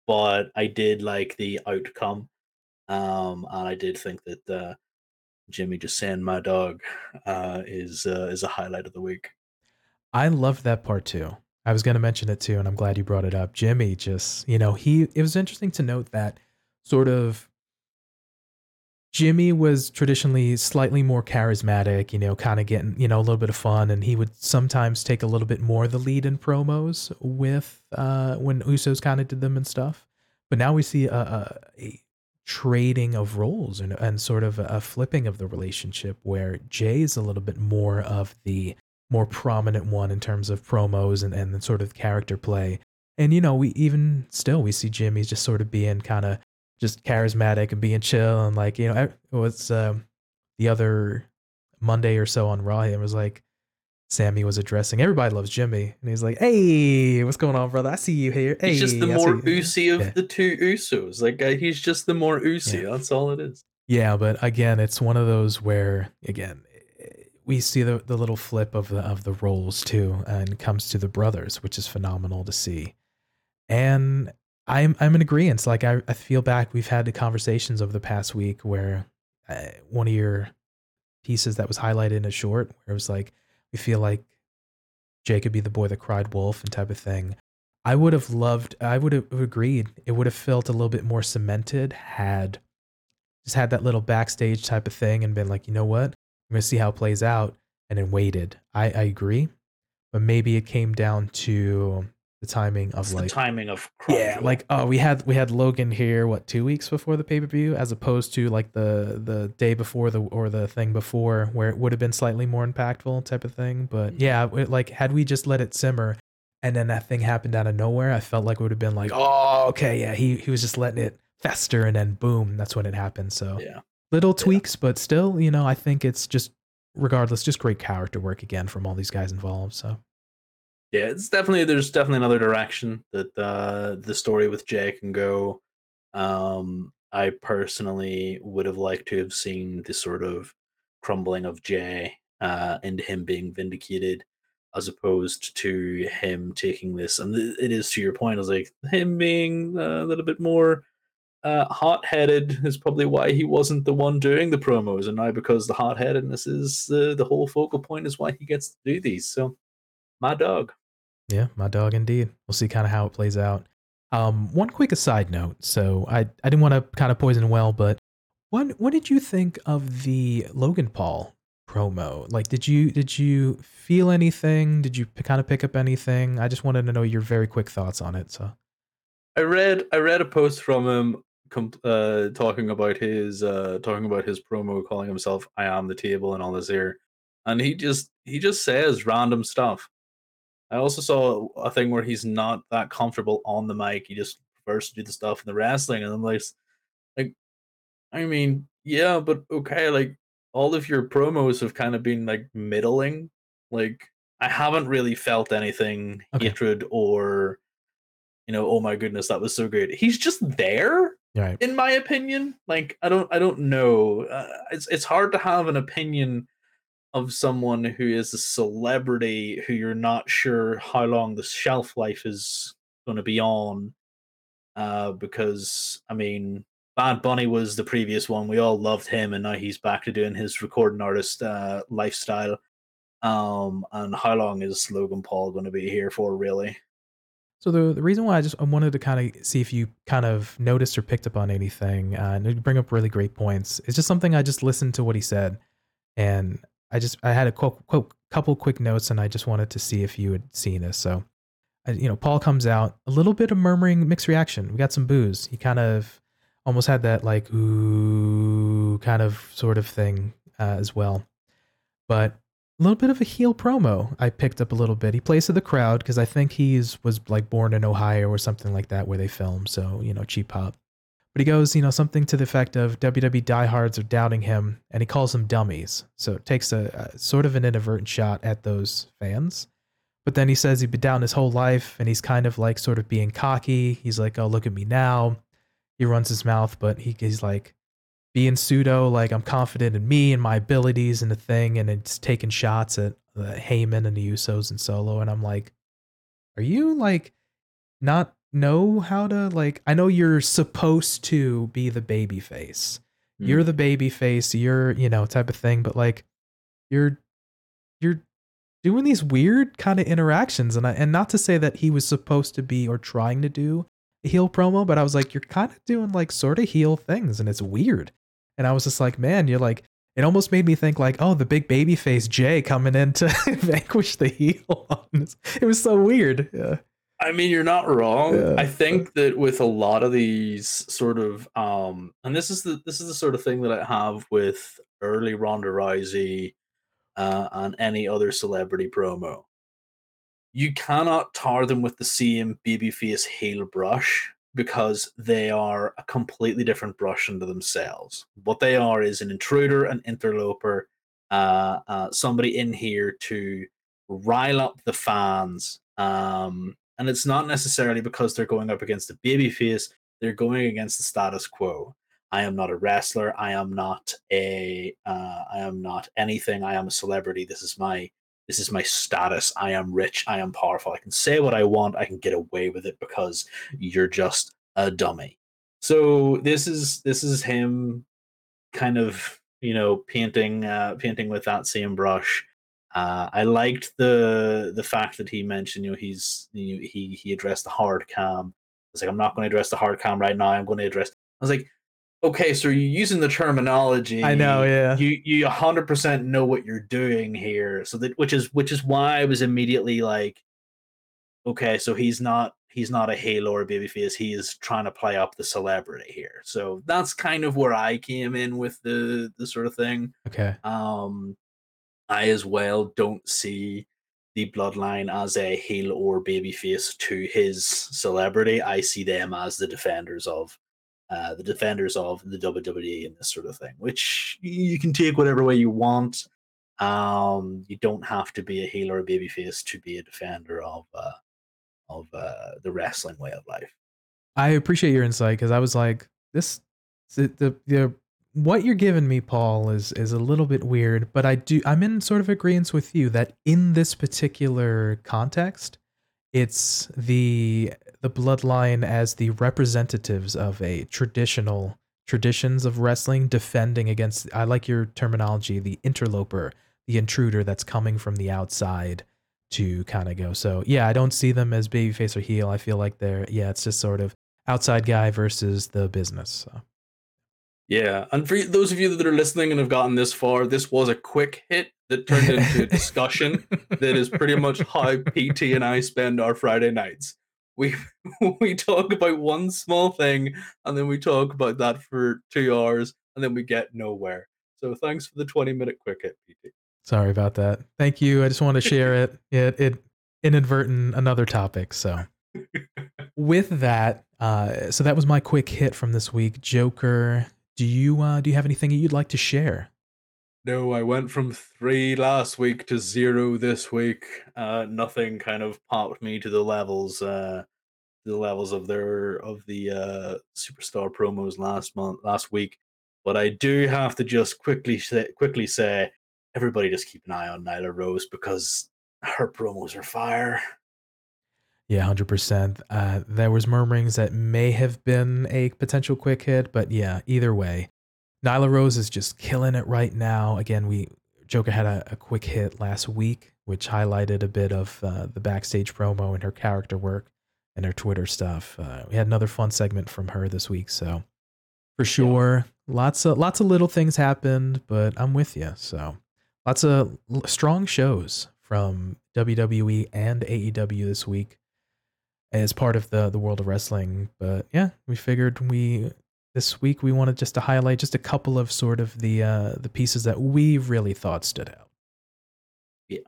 but I did like the outcome. Um, and I did think that uh, Jimmy just saying "my dog" uh, is uh, is a highlight of the week. I loved that part too. I was going to mention it too, and I'm glad you brought it up. Jimmy just, you know, he. It was interesting to note that sort of Jimmy was traditionally slightly more charismatic, you know, kind of getting, you know, a little bit of fun, and he would sometimes take a little bit more of the lead in promos with uh, when Usos kind of did them and stuff. But now we see a, a, a trading of roles and, and sort of a, flipping of the relationship where Jey is a little bit more of the more prominent one in terms of promos and, and sort of character play. And, you know, we even still, we see Jimmy just sort of being kind of just charismatic and being chill and like you know it was um, the other Monday or so on Raw. It was like Sami was addressing. Everybody loves Jimmy, and he's like, "Hey, what's going on, brother? I see you here. Hey, he's just the I more Usi of yeah. the two Usos. Like uh, he's just the more Usi. Yeah. That's all it is. Yeah, but again, it's one of those where again we see the the little flip of the of the roles too, and comes to the brothers, which is phenomenal to see. And I'm I'm in agreement. Like I, I feel back, we've had the conversations over the past week where uh, one of your pieces that was highlighted in a short, where it was like we feel like Jey could be the boy that cried wolf and type of thing. I would have loved. I would have agreed. It would have felt a little bit more cemented had just had that little backstage type of thing and been like, you know what, I'm gonna see how it plays out, and then waited. I I agree, but maybe it came down to the timing of it's like timing of yeah like oh we had we had logan here what two weeks before the pay-per-view as opposed to like the the day before the or the thing before where it would have been slightly more impactful type of thing. But mm-hmm. yeah it, like had we just let it simmer and then that thing happened out of nowhere i felt like it would have been like oh okay yeah he, he was just letting it fester and then boom that's when it happened. So yeah. little tweaks yeah. but still you know i think it's just regardless just great character work again from all these guys involved so yeah, it's definitely there's definitely another direction that uh, the story with Jey can go. Um, I personally would have liked to have seen the sort of crumbling of Jey uh, and him being vindicated, as opposed to him taking this. And it is to your point, I was like him being a little bit more uh, hot-headed is probably why he wasn't the one doing the promos, and now because the hot-headedness is the the whole focal point is why he gets to do these. So my dog. Yeah, my dog indeed. We'll see kind of how it plays out. Um, one quick aside note. So I, I didn't want to kind of poison well, but what what did you think of the Logan Paul promo? Like, did you did you feel anything? Did you kind of pick up anything? I just wanted to know your very quick thoughts on it. So, I read I read a post from him uh, talking about his uh, talking about his promo, calling himself "I am the table" and all this here, and he just he just says random stuff I also saw a thing where he's not that comfortable on the mic. He just prefers to do the stuff in the wrestling, and I'm like, like, I mean, yeah, but okay, like all of your promos have kind of been like middling. Like I haven't really felt anything okay. hatred or, you know, oh my goodness, that was so good. He's just there, right. in my opinion. Like I don't, I don't know. Uh, it's it's hard to have an opinion of someone who is a celebrity who you're not sure how long the shelf life is going to be on. Uh, because I mean, Bad Bunny was the previous one. We all loved him, and now he's back to doing his recording artist uh, lifestyle. Um, and how long is Logan Paul going to be here for, really? So the the reason why I just I wanted to kind of see if you kind of noticed or picked up on anything, uh, and you bring up really great points. It's just something I just listened to what he said, and I just I had a qu- qu- couple quick notes, and I just wanted to see if you had seen this. So, you know, Paul comes out a little bit of murmuring, mixed reaction. We got some boos. He kind of almost had that like ooh kind of sort of thing uh, as well, but a little bit of a heel promo. I picked up a little bit. He plays to the crowd because I think he's was like born in Ohio or something like that where they film. So you know, cheap pop. But he goes, you know, something to the effect of WWE diehards are doubting him, and he calls them dummies. So it takes a, a sort of an inadvertent shot at those fans. But then he says he'd been down his whole life, and he's kind of like sort of being cocky. He's like, "Oh, look at me now." He runs his mouth, but he, he's like, being pseudo like I'm confident in me and my abilities and the thing, and it's taking shots at uh, Heyman and the Usos and Solo, and I'm like, are you like not know how to like? I know you're supposed to be the baby face. Mm. You're the baby face. You're you know type of thing, but like you're you're doing these weird kind of interactions, and I and not to say that he was supposed to be or trying to do a heel promo, but I was like, you're kind of doing like sort of heel things, and it's weird. And I was just like, man, you're like, it almost made me think like, oh, the big baby face Jey coming in to vanquish the heel. It was so weird. Yeah. I mean, you're not wrong. Yeah. I think that with a lot of these sort of, um, and this is the this is the sort of thing that I have with early Ronda Rousey uh, and any other celebrity promo. You cannot tar them with the same babyface heel brush because they are a completely different brush unto themselves. What they are is an intruder, an interloper, uh, uh, somebody in here to rile up the fans. Um, and it's not necessarily because they're going up against a babyface; they're going against the status quo. I am not a wrestler. I am not a. Uh, I am not anything. I am a celebrity. This is my. This is my status. I am rich. I am powerful. I can say what I want. I can get away with it because you're just a dummy. So this is this is him, kind of you know painting uh, painting with that same brush. Uh, I liked the the fact that he mentioned, you know, he's you know, he he addressed the hard cam. It's like I'm not going to address the hard cam right now. I'm going to address. I was like, okay, so you're using the terminology. I know, yeah. You you 100 percent know what you're doing here. So that which is which is why I was immediately like, okay, so he's not he's not a Halo or babyface. He is trying to play up the celebrity here. So that's kind of where I came in with the the sort of thing. Okay. Um, I as well don't see the bloodline as a heel or babyface to his celebrity. I see them as the defenders of uh, the defenders of the WWE and this sort of thing, which you can take whatever way you want. Um, you don't have to be a heel or a babyface to be a defender of uh, of uh, the wrestling way of life. I appreciate your insight because I was like, this the, the the what you're giving me, Paul, is is a little bit weird, but I do I'm in sort of agreement with you that in this particular context, it's the the bloodline as the representatives of a traditional traditions of wrestling defending against I like your terminology, the interloper, the intruder that's coming from the outside to kind of go. So yeah, I don't see them as babyface or heel. I feel like they're yeah, it's just sort of outside guy versus the business. So. Yeah, and for those of you that are listening and have gotten this far, this was a quick hit that turned into a discussion that is pretty much how PT and I spend our Friday nights. We we talk about one small thing and then we talk about that for two hours and then we get nowhere. So thanks for the twenty minute quick hit, PT. Sorry about that. Thank you. I just want to share it. It it inadvertent another topic. So with that, uh, so that was my quick hit from this week. Joker, do you uh, do you have anything that you'd like to share? No, I went from three last week to zero this week. Uh, nothing kind of popped me to the levels, uh, the levels of their of the uh, superstar promos last month, last week. But I do have to just quickly say, quickly say, everybody just keep an eye on Nyla Rose because her promos are fire. Yeah, hundred percent. Uh, there was murmurings that may have been a potential quick hit, but yeah, either way, Nyla Rose is just killing it right now. Again, we Joker had a, a quick hit last week, which highlighted a bit of uh, the backstage promo and her character work and her Twitter stuff. Uh, we had another fun segment from her this week, so for sure, lots of lots of little things happened, but I'm with you. So lots of l- strong shows from WWE and AEW this week as part of the the world of wrestling. But yeah, we figured we this week we wanted just to highlight just a couple of sort of the uh, the pieces that we really thought stood out. Yeah.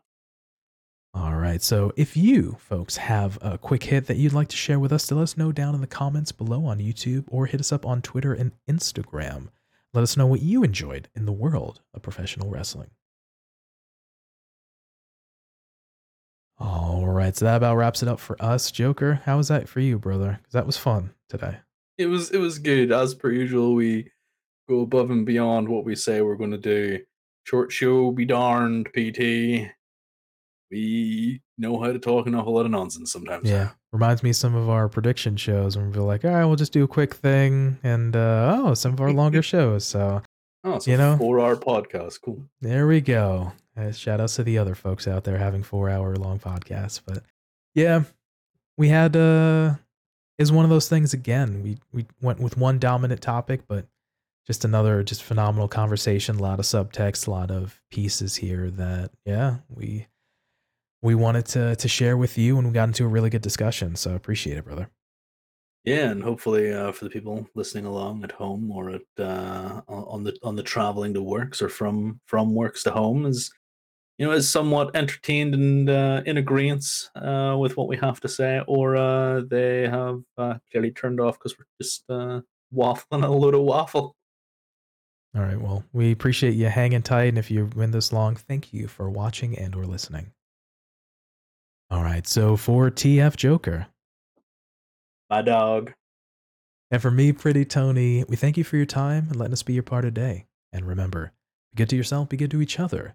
All right. So if you folks have a quick hit that you'd like to share with us, let us know down in the comments below on YouTube or hit us up on Twitter and Instagram. Let us know what you enjoyed in the world of professional wrestling. All right, so that about wraps it up for us. Joker, how was that for you, brother? Because that was fun today. It was it was good as per usual. We go above and beyond what we say we're going to do. Short show, be darned, PT. We know how to talk an awful lot of nonsense sometimes. Yeah, reminds me of some of our prediction shows when we're like, all right, we'll just do a quick thing, and uh, oh, some of our longer shows. So Oh, You know? four hour podcast. Cool. there we go. Uh, shout outs to the other folks out there having four hour long podcasts. But yeah, we had uh is one of those things again. We we went with one dominant topic, but just another just phenomenal conversation, a lot of subtext, a lot of pieces here that yeah, we we wanted to to share with you and we got into a really good discussion. So appreciate it, brother. Yeah, and hopefully uh, for the people listening along at home or at uh, on on the on the traveling to works or from from works to home is you know is somewhat entertained and uh, in agreement uh, with what we have to say, or uh, they have uh, clearly turned off because we're just uh, waffling a load of waffle. All right. Well, we appreciate you hanging tight. And if you've been this long, thank you for watching and or listening. All right. So for TF Joker My dog. and for me, Pretty Tony, we thank you for your time and letting us be your part of the day. And remember, be good to yourself, be good to each other,